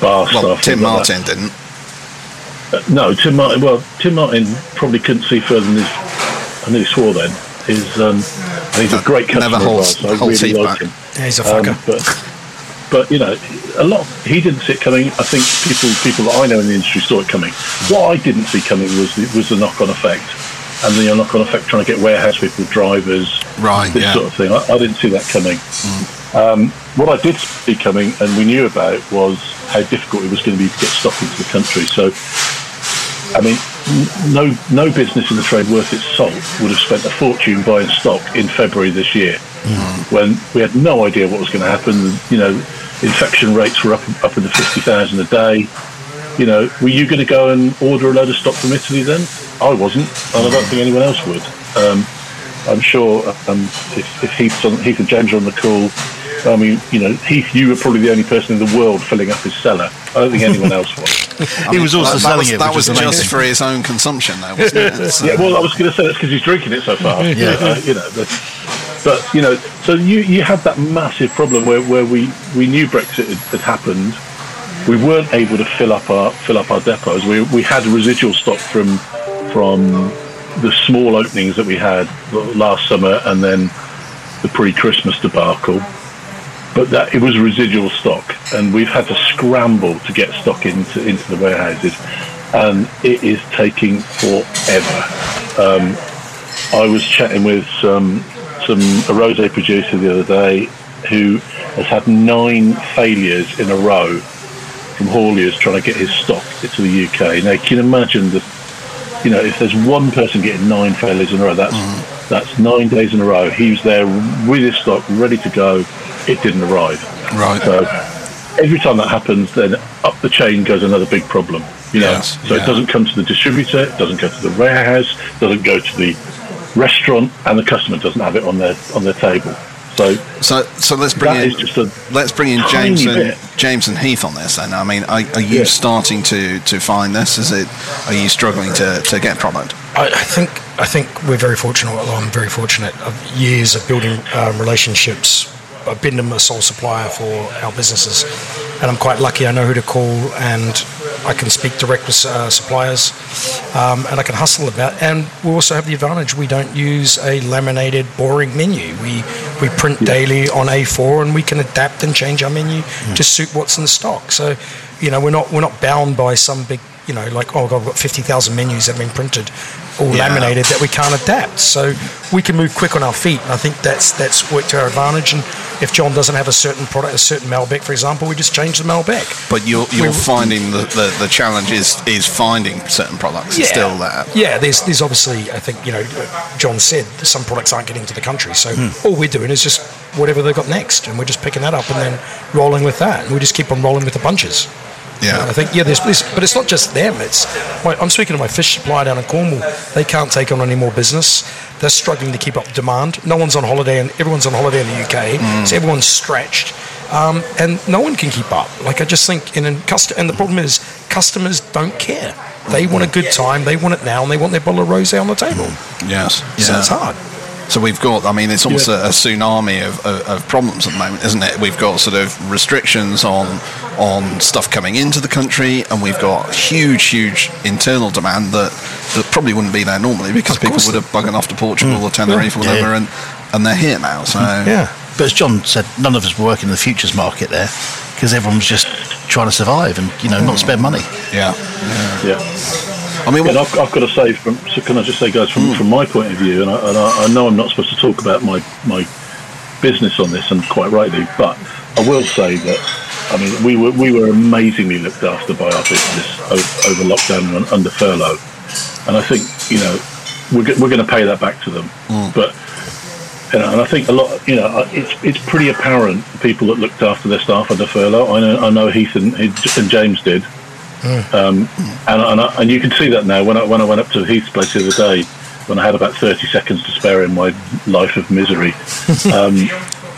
[SPEAKER 5] bar
[SPEAKER 1] Well,
[SPEAKER 5] staff.
[SPEAKER 1] Tim
[SPEAKER 5] things like that.
[SPEAKER 1] Martin didn't.
[SPEAKER 5] Uh, no, Tim Martin. Well, Tim Martin probably couldn't see further than his. I knew he swore then. Is um, and he's a great
[SPEAKER 1] Never
[SPEAKER 5] customer of
[SPEAKER 1] holds-
[SPEAKER 5] ours. so I
[SPEAKER 1] holds
[SPEAKER 5] really like him.
[SPEAKER 3] Yeah, he's a
[SPEAKER 5] Um,
[SPEAKER 3] fucker.
[SPEAKER 5] but but you know, a lot he didn't see it coming. I think people people that I know in the industry saw it coming. What I didn't see coming was the, was the knock on effect, and the knock on effect trying to get warehouse people, drivers,
[SPEAKER 1] Right,
[SPEAKER 5] this
[SPEAKER 1] yeah.
[SPEAKER 5] sort of thing. I, I didn't see that coming. Um, what I did see coming, and we knew about, was how difficult it was going to be to get stock into the country. So. I mean, no no business in the trade worth its salt would have spent a fortune buying stock in February this year, when we had no idea what was going to happen. You know, infection rates were up up in the fifty thousand a day. You know, were you going to go and order a load of stock from Italy then? I wasn't, and I don't think anyone else would. Um, I'm sure um, if, if Heath's on, Heath and James are on the call, I mean, you know, Heath, you were probably the only person in the world filling up his cellar. I don't think anyone else was. [laughs]
[SPEAKER 2] he was also
[SPEAKER 1] that, that
[SPEAKER 2] selling
[SPEAKER 1] was,
[SPEAKER 2] it.
[SPEAKER 1] that was just for his own consumption, though, wasn't it? [laughs] It's, uh,
[SPEAKER 5] Yeah, well, I was going to say that's because he's drinking it so fast. [laughs]
[SPEAKER 2] Yeah.
[SPEAKER 5] Uh, you know, but, but you know, so you you had that massive problem where, where we, we knew Brexit had, had happened. We weren't able to fill up our fill up our depots. We we had residual stock from from the small openings that we had last summer, and then the pre-Christmas debacle. But that it was residual stock, and we've had to scramble to get stock into into the warehouses, and it is taking forever. Um, I was chatting with some some a rosé producer the other day who has had nine failures in a row from hauliers trying to get his stock into the UK. Now, you can you imagine the you know, if there's one person getting nine failures in a row, that's mm-hmm. that's nine days in a row. He was there with his stock ready to go. It didn't arrive.
[SPEAKER 1] Right.
[SPEAKER 5] So every time that happens, then up the chain goes another big problem. You know,
[SPEAKER 1] Yes,
[SPEAKER 5] so
[SPEAKER 1] yeah.
[SPEAKER 5] it doesn't come to the distributor, it doesn't go to the warehouse, doesn't go to the restaurant, and the customer doesn't have it on their on their table. So
[SPEAKER 1] So, so let's bring in
[SPEAKER 5] just a
[SPEAKER 1] let's bring in James and
[SPEAKER 5] bit.
[SPEAKER 1] James and Heath on this. Then, I mean, are, are you
[SPEAKER 5] Yeah.
[SPEAKER 1] starting to, to find this? Is it? Are you struggling to, to get product?
[SPEAKER 3] I, I think I think we're very fortunate. Well, I'm very fortunate of years of building um, relationships. I've been a sole supplier for our businesses, and I'm quite lucky. I know who to call, and I can speak direct with uh, suppliers, um, and I can hustle about. And we also have the advantage we don't use a laminated, boring menu. We we print daily on A4, and we can adapt and change our menu to suit what's in the stock. So, you know, we're not we're not bound by some big you know, like, oh, God, I've got 50,000 menus that have been printed, all
[SPEAKER 1] Yeah.
[SPEAKER 3] laminated, that we can't adapt. So we can move quick on our feet. And I think that's that's worked to our advantage. And if John doesn't have a certain product, a certain Malbec, for example, we just change the Malbec.
[SPEAKER 1] But you're, you're finding the, the, the challenge is, is finding certain products. It's still there.
[SPEAKER 3] Yeah, there's there's obviously I think you know John said some products aren't getting to the country, so hmm. all we're doing is just whatever they've got next, and we're just picking that up and then rolling with that, and we just keep on rolling with the bunches.
[SPEAKER 1] Yeah.
[SPEAKER 3] And I think yeah, there's, there's but it's not just them. It's my, I'm speaking to my fish supplier down in Cornwall. They can't take on any more business. They're struggling to keep up demand. No one's on holiday, and everyone's on holiday in the UK, so everyone's stretched. Um, and no one can keep up. Like I just think, in a cust- and the problem is customers don't care. They want a good time. They want it now, and they want their bottle of rosé on the table.
[SPEAKER 1] Yes.
[SPEAKER 3] So
[SPEAKER 1] Yeah.
[SPEAKER 3] it's hard.
[SPEAKER 1] So we've got, I mean, it's almost
[SPEAKER 5] Yeah.
[SPEAKER 1] a, a tsunami of, of, of problems at the moment, isn't it? We've got sort of restrictions on on stuff coming into the country, and we've got huge, huge internal demand that, that probably wouldn't be there normally because
[SPEAKER 3] Of
[SPEAKER 1] people would have buggered off to Portugal mm. or Tenerife or
[SPEAKER 2] Yeah.
[SPEAKER 1] whatever, and, and they're here now. So
[SPEAKER 3] Yeah.
[SPEAKER 2] But as John said, none of us were working in the futures market there because everyone was just trying to survive and you know not mm. spend money.
[SPEAKER 1] yeah.
[SPEAKER 5] yeah.
[SPEAKER 1] I mean,
[SPEAKER 5] Yeah, and
[SPEAKER 1] what,
[SPEAKER 5] I've, I've got to say, from so can I just say, guys, from, hmm. from my point of view, and, I, and I, I know I'm not supposed to talk about my my business on this, and quite rightly, but I will say that I mean we were we were amazingly looked after by our business over, over lockdown and under furlough, and I think you know we're we're going to pay that back to them, hmm. but. You know, and I think a lot, you know, it's it's pretty apparent the people that looked after their staff under furlough. I know, I know Heath and, and James did, um, and, and, I, and you can see that now. When I when I went up to Heath's place the other day, when I had about thirty seconds to spare in my life of misery, [laughs] um,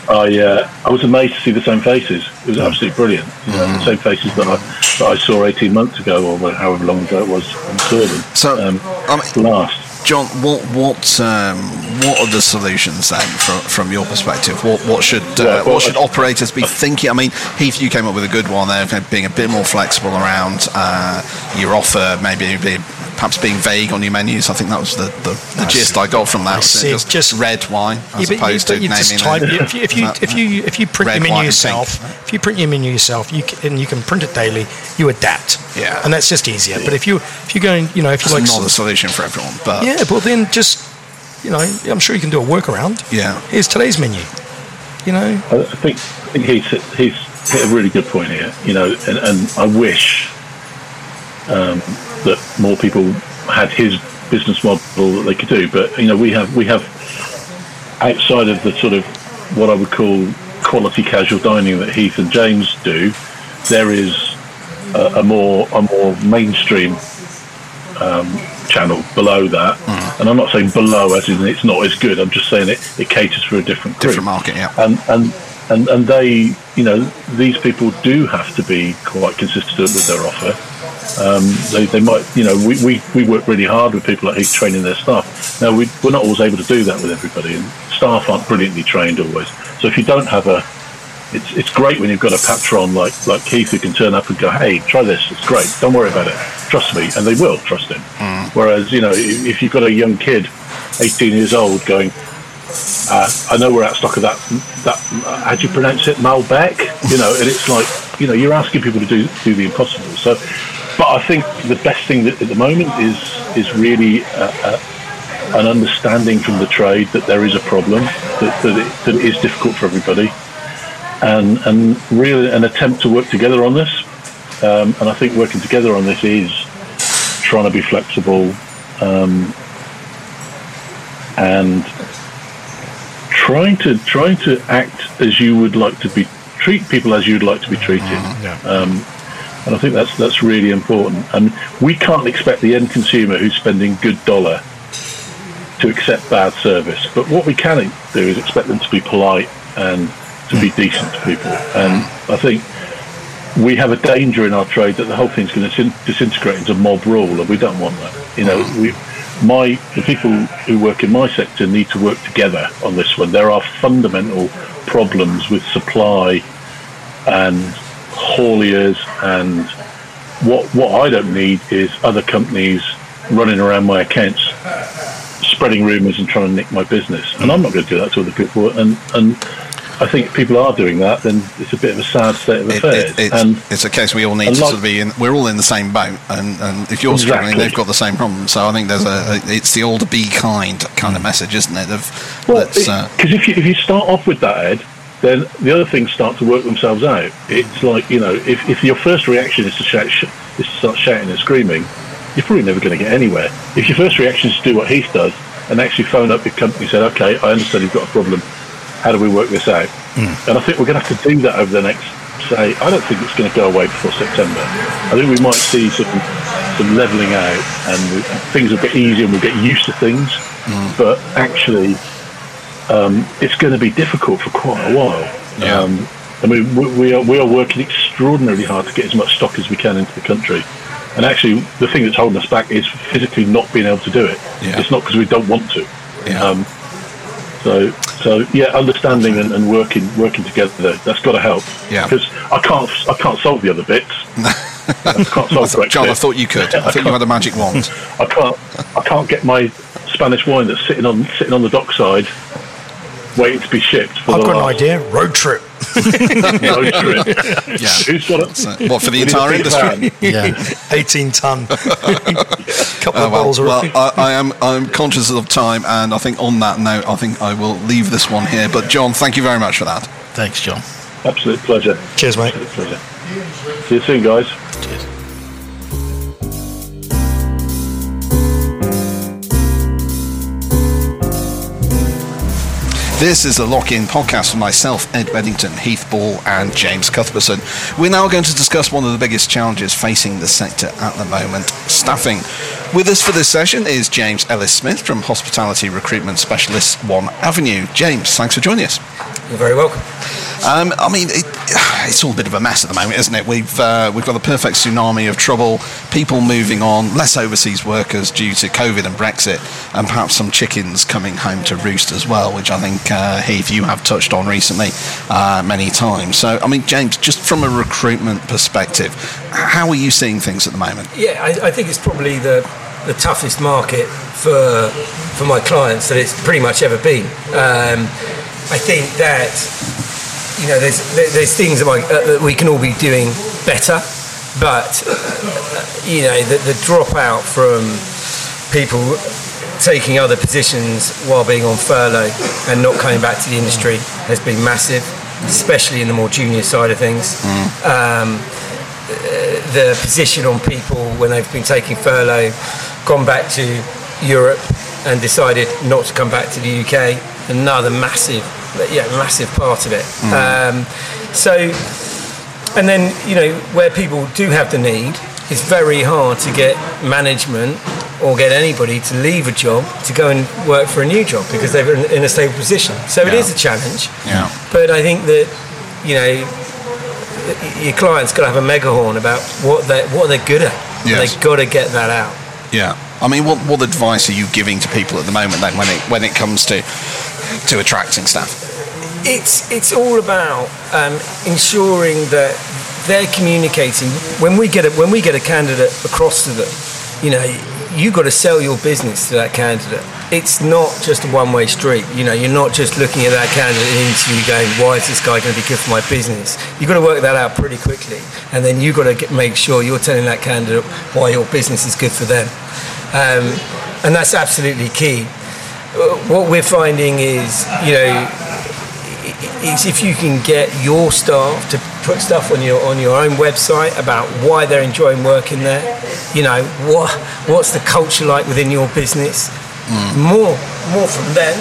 [SPEAKER 5] I uh, I was amazed to see the same faces. It was absolutely brilliant. You know, the same faces that I that I saw eighteen months ago, or however long ago it was. I saw them.
[SPEAKER 1] So,
[SPEAKER 5] um,
[SPEAKER 1] I mean-
[SPEAKER 5] last.
[SPEAKER 1] John, what what um, what are the solutions then from, from your perspective? What what should uh,
[SPEAKER 5] Right, well,
[SPEAKER 1] what should
[SPEAKER 5] I-
[SPEAKER 1] operators be thinking? I mean, Heath, you came up with a good one there, being a bit more flexible around uh, your offer, maybe be, perhaps being vague on your menus. I think that was the, the, the gist I got from that.
[SPEAKER 3] I
[SPEAKER 1] was
[SPEAKER 3] see.
[SPEAKER 1] Just,
[SPEAKER 3] Just-
[SPEAKER 1] red wine as
[SPEAKER 3] Yeah, but
[SPEAKER 1] opposed
[SPEAKER 3] you,
[SPEAKER 1] to
[SPEAKER 3] but you
[SPEAKER 1] naming
[SPEAKER 3] just
[SPEAKER 1] it.
[SPEAKER 3] if you if you, if you if you print
[SPEAKER 1] Red,
[SPEAKER 3] your menu
[SPEAKER 1] and pink.
[SPEAKER 3] yourself, if you print your menu yourself, you can, and you can print it daily. You adapt,
[SPEAKER 1] Yeah.
[SPEAKER 3] and that's just easier. But if you if you go and you know if you
[SPEAKER 1] It's
[SPEAKER 3] like
[SPEAKER 1] not the solution for everyone, but
[SPEAKER 3] yeah, but then just you know I'm sure you can do a workaround.
[SPEAKER 1] Yeah.
[SPEAKER 3] here's today's menu. You know,
[SPEAKER 5] I I think I think he's he's hit a really good point here. You know, and, and I wish um, that more people had his business model that they could do. But you know, we have we have outside of the sort of what I would call quality casual dining that Heath and James do, there is a, a more a more mainstream um, channel below that. And I'm not saying below as in it's not as good. I'm just saying it, it caters for a different group
[SPEAKER 1] different market, yeah.
[SPEAKER 5] and and and and they, you know, these people do have to be quite consistent with their offer. Um, they, they might, you know, we, we, we work really hard with people like he's training their staff. Now we, we're not always able to do that with everybody, and staff aren't brilliantly trained always. So if you don't have a, it's it's great when you've got a patron like like Keith who can turn up and go, hey, try this, it's great, don't worry about it, trust me, and they will trust him. Whereas you know, if, if you've got a young kid, 18 years old, going, uh, I know we're out of stock of that. That uh, how do you pronounce it? Malbec. You know, and it's like you know you're asking people to do do the impossible. So, but I think the best thing that, at the moment is is really uh, uh, an understanding from the trade that there is a problem that that it, that it is difficult for everybody, and and really an attempt to work together on this. Um, and I think working together on this is trying to be flexible um, and trying to trying to act as you would like to be treat people as you'd like to be treated. Um, and I think that's that's really important. And we can't expect the end consumer who's spending good dollar to accept bad service. But what we can do is expect them to be polite and to be decent to people. And I think we have a danger in our trade that the whole thing's going to disintegrate into mob rule, and we don't want that. You know, we my the people who work in my sector need to work together on this one. There are fundamental problems with supply and hauliers, and what what I don't need is other companies running around my accounts, spreading rumours and trying to nick my business. And I'm not going to do that to other people. And and I think if people are doing that, then it's a bit of a sad state of affairs.
[SPEAKER 1] it, it's,
[SPEAKER 5] and
[SPEAKER 1] it's a case we all need to
[SPEAKER 5] like-
[SPEAKER 1] sort of be in. We're all in the same boat, and, and if you're struggling,
[SPEAKER 5] Exactly.
[SPEAKER 1] they've got the same problem. So I think there's a, it's the old be kind kind of message, isn't it? Of
[SPEAKER 5] Well,
[SPEAKER 1] let's, uh,
[SPEAKER 5] because if you if you start off with that, Ed, then the other things start to work themselves out. It's like you know, if, if your first reaction is to shout, sh- is to start shouting and screaming, you're probably never going to get anywhere. If your first reaction is to do what Heath does and actually phone up your company and say, okay, I understand you've got a problem. How do we work this out? Hmm. And I think we're going to have to do that over the next. Say, I don't think it's going to go away before September. I think we might see some some levelling out, and we, things will get easier, and we'll get used to things. Hmm. But actually, um, it's going to be difficult for quite a while.
[SPEAKER 1] Yeah.
[SPEAKER 5] Um, I mean, we, we are we are working extraordinarily hard to get as much stock as we can into the country. And actually, the thing that's holding us back is physically not being able to do it.
[SPEAKER 1] Yeah.
[SPEAKER 5] It's not because we don't want to.
[SPEAKER 1] Yeah.
[SPEAKER 5] Um, so, so yeah, understanding and, and working working together that's got to help.
[SPEAKER 1] Yeah.
[SPEAKER 5] Because I can't I can't solve the other bits. [laughs] I can't solve Brexit.
[SPEAKER 1] John, I thought you could. [laughs] I thought you had a magic wand.
[SPEAKER 5] I can't I can't get my Spanish wine that's sitting on sitting on the dockside, waiting to be shipped. For
[SPEAKER 3] I've
[SPEAKER 5] the
[SPEAKER 3] got an idea. Road trip. [laughs]
[SPEAKER 5] road trip.
[SPEAKER 1] Yeah. [laughs]
[SPEAKER 5] Who's got it?
[SPEAKER 1] So, what for the
[SPEAKER 5] We need a
[SPEAKER 1] entire industry?
[SPEAKER 2] Yeah. [laughs]
[SPEAKER 3] 18 ton. Couple
[SPEAKER 1] Oh,
[SPEAKER 3] of
[SPEAKER 1] well,
[SPEAKER 3] bottles
[SPEAKER 1] well I, I am I'm conscious of time, and I think on that note, I think I will leave this one here. But John, thank you very much for that.
[SPEAKER 2] Thanks, John.
[SPEAKER 5] Absolute pleasure.
[SPEAKER 3] Cheers, mate.
[SPEAKER 5] Absolute pleasure. See you soon, guys.
[SPEAKER 2] Cheers.
[SPEAKER 1] This is the Lock In podcast for myself, Ed Bedington, Heath Ball, and James Cuthbertson. We're now going to discuss one of the biggest challenges facing the sector at the moment staffing. With us for this session is James Ellis Smith from Hospitality Recruitment Specialist One Avenue. James, thanks for joining us.
[SPEAKER 3] You're very welcome.
[SPEAKER 1] Um, I mean, it, [sighs] it's all a bit of a mess at the moment, isn't it? We've uh, we've got the perfect tsunami of trouble, people moving on, less overseas workers due to COVID and Brexit, and perhaps some chickens coming home to roost as well, which I think uh, Heath you have touched on recently uh, many times. So, I mean, James, just from a recruitment perspective, how are you seeing things at the moment?
[SPEAKER 6] Yeah, I, I think it's probably the the toughest market for for my clients that it's pretty much ever been. Um, I think that you know there's there's things that, I, uh, that we can all be doing better, but uh, you know the, the dropout from people taking other positions while being on furlough and not coming back to the industry has been massive, especially in the more junior side of things. Um, the position on people when they've been taking furlough, gone back to Europe and decided not to come back to the UK. Another massive, yeah, massive part of it. Um, so, and then you know where people do have the need, it's very hard to get management or get anybody to leave a job to go and work for a new job because they're in, in a stable position. So it
[SPEAKER 1] Yeah.
[SPEAKER 6] is a challenge.
[SPEAKER 1] Yeah.
[SPEAKER 6] But I think that you know your clients got to have a megahorn about what they what they're good at.
[SPEAKER 1] Yes.
[SPEAKER 6] They've got to get that out.
[SPEAKER 1] Yeah. I mean, what, what advice are you giving to people at the moment then when it when it comes to to attracting staff?
[SPEAKER 6] It's it's all about um, ensuring that they're communicating when we get a, when we get a candidate across to them. You know, you got to sell your business to that candidate. It's not just a one-way street. You know, you're not just looking at that candidate in an interview going, "Why is this guy going to be good for my business?" You've got to work that out pretty quickly, and then you've got to get, make sure you're telling that candidate why your business is good for them, um, and that's absolutely key. Uh, What we're finding is, you know, if you can get your staff to put stuff on your on your own website about why they're enjoying working there, you know what what's the culture like within your business, more more from them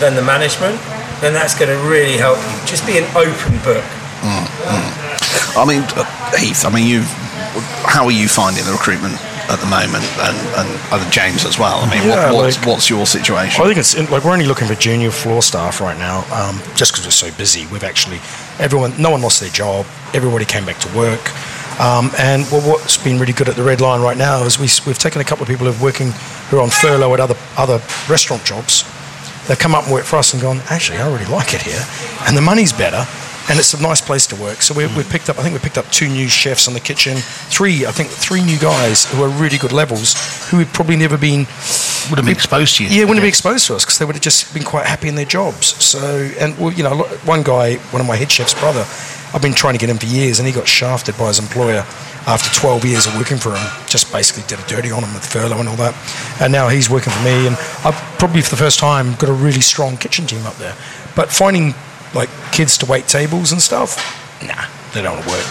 [SPEAKER 6] than the management, then that's going to really help you. Just be an open book.
[SPEAKER 1] I mean, uh, Heath. I mean, you. How are you finding the recruitment at the moment, and and, and James as well? I mean,
[SPEAKER 3] Yeah,
[SPEAKER 1] what, what's
[SPEAKER 3] like-
[SPEAKER 1] what's your situation?
[SPEAKER 3] I think it's like we're only looking for junior floor staff right now, um, just because we're so busy. We've actually everyone, no one lost their job. Everybody came back to work, um, and well, what's been really good at the Red Lion right now is we, we've taken a couple of people who are working who are on furlough at other other restaurant jobs. They've come up and worked for us and gone. Actually, I really like it here, and the money's better. And it's a nice place to work. So we, we picked up, I think we picked up two new chefs in the kitchen, three, I think three new guys who are really good levels, who had probably never been
[SPEAKER 2] Would have been exposed to you.
[SPEAKER 3] yeah, wouldn't be exposed to us because they would have just been quite happy in their jobs. So, and well, you know, one guy, one of my head chef's brother, I've been trying to get him for years, and he got shafted by his employer after 12 years of working for him. Just basically did a dirty on him with furlough and all that. And now he's working for me, and I've probably for the first time got a really strong kitchen team up there. But finding like kids to wait tables and stuff, nah, they don't want to work.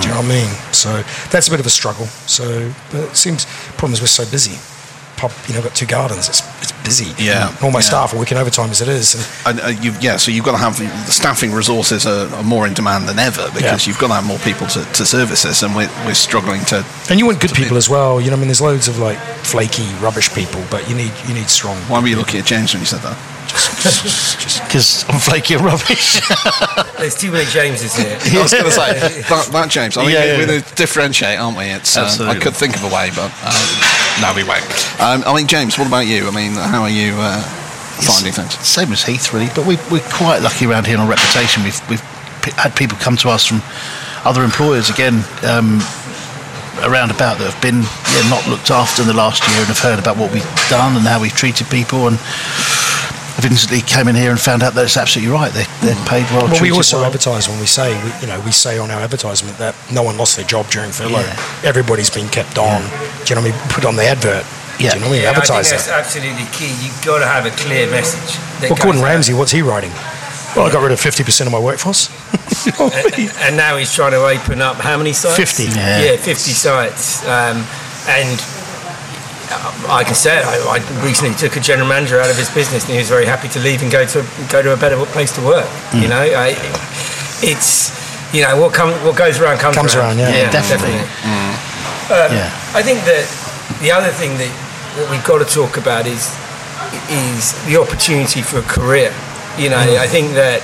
[SPEAKER 3] Do you know what I mean? So that's a bit of a struggle. So, but it seems problem is we're so busy. Pub, you know, I've got two gardens. It's it's busy.
[SPEAKER 1] Yeah,
[SPEAKER 3] And all my
[SPEAKER 1] yeah.
[SPEAKER 3] staff are working overtime as it is. And
[SPEAKER 1] And uh, you've, yeah, so you've got to have the staffing resources are, are more in demand than ever because
[SPEAKER 3] Yeah.
[SPEAKER 1] you've got to have more people to, to service this, and we're, we're struggling to.
[SPEAKER 3] and you want good people as well. You know, I mean, there's loads of like flaky rubbish people, but you need you need strong.
[SPEAKER 1] Why were you looking at James when you said that?
[SPEAKER 2] Because I'm flaky and rubbish. [laughs]
[SPEAKER 6] There's too many Jameses here.
[SPEAKER 1] I was going to say that, that James. I mean,
[SPEAKER 2] Yeah, yeah,
[SPEAKER 1] we're going to differentiate, aren't we? It's. Um, I could think of a way, but um, no, we won't. Um, I mean, James, what about you? I mean, how are you uh, finding things?
[SPEAKER 2] Same as Heath, really. But we, we're quite lucky around here on reputation. We've, we've p- had people come to us from other employers again um, around about that have been yeah, not looked after in the last year and have heard about what we've done and how we've treated people and have instantly came in here and found out that it's absolutely right. They, they're paid well.
[SPEAKER 3] Well, we also
[SPEAKER 2] well.
[SPEAKER 3] advertise when we say, we, you know, we say on our advertisement that no one lost their job during furlough.
[SPEAKER 2] Yeah.
[SPEAKER 3] Everybody's been kept on. Do you know what I mean? Put on the advert.
[SPEAKER 2] Yeah.
[SPEAKER 3] Do you know what I mean?
[SPEAKER 6] Yeah, I think
[SPEAKER 3] advertise
[SPEAKER 6] that's
[SPEAKER 3] that.
[SPEAKER 6] absolutely key. You've got to have a clear message.
[SPEAKER 3] Well, Gordon
[SPEAKER 6] goes out.
[SPEAKER 3] Ramsay, what's he writing? Well, I got rid of 50% of my workforce. You know what I mean?
[SPEAKER 6] and now he's trying to open up how many sites?
[SPEAKER 3] 50.
[SPEAKER 2] Yeah.
[SPEAKER 6] Yeah, 50 sites. Um, and Uh, I can say it, I, I recently took a general manager out of his business and he was very happy to leave and go to go to a better place to work.
[SPEAKER 3] Mm.
[SPEAKER 6] You know, I, it's, you know, what, come, what goes around comes,
[SPEAKER 3] Comes around, yeah.
[SPEAKER 2] Yeah, definitely. Mm. Uh, yeah.
[SPEAKER 6] I think that the other thing that, that we've got to talk about is is the opportunity for a career. You know, mm. I think that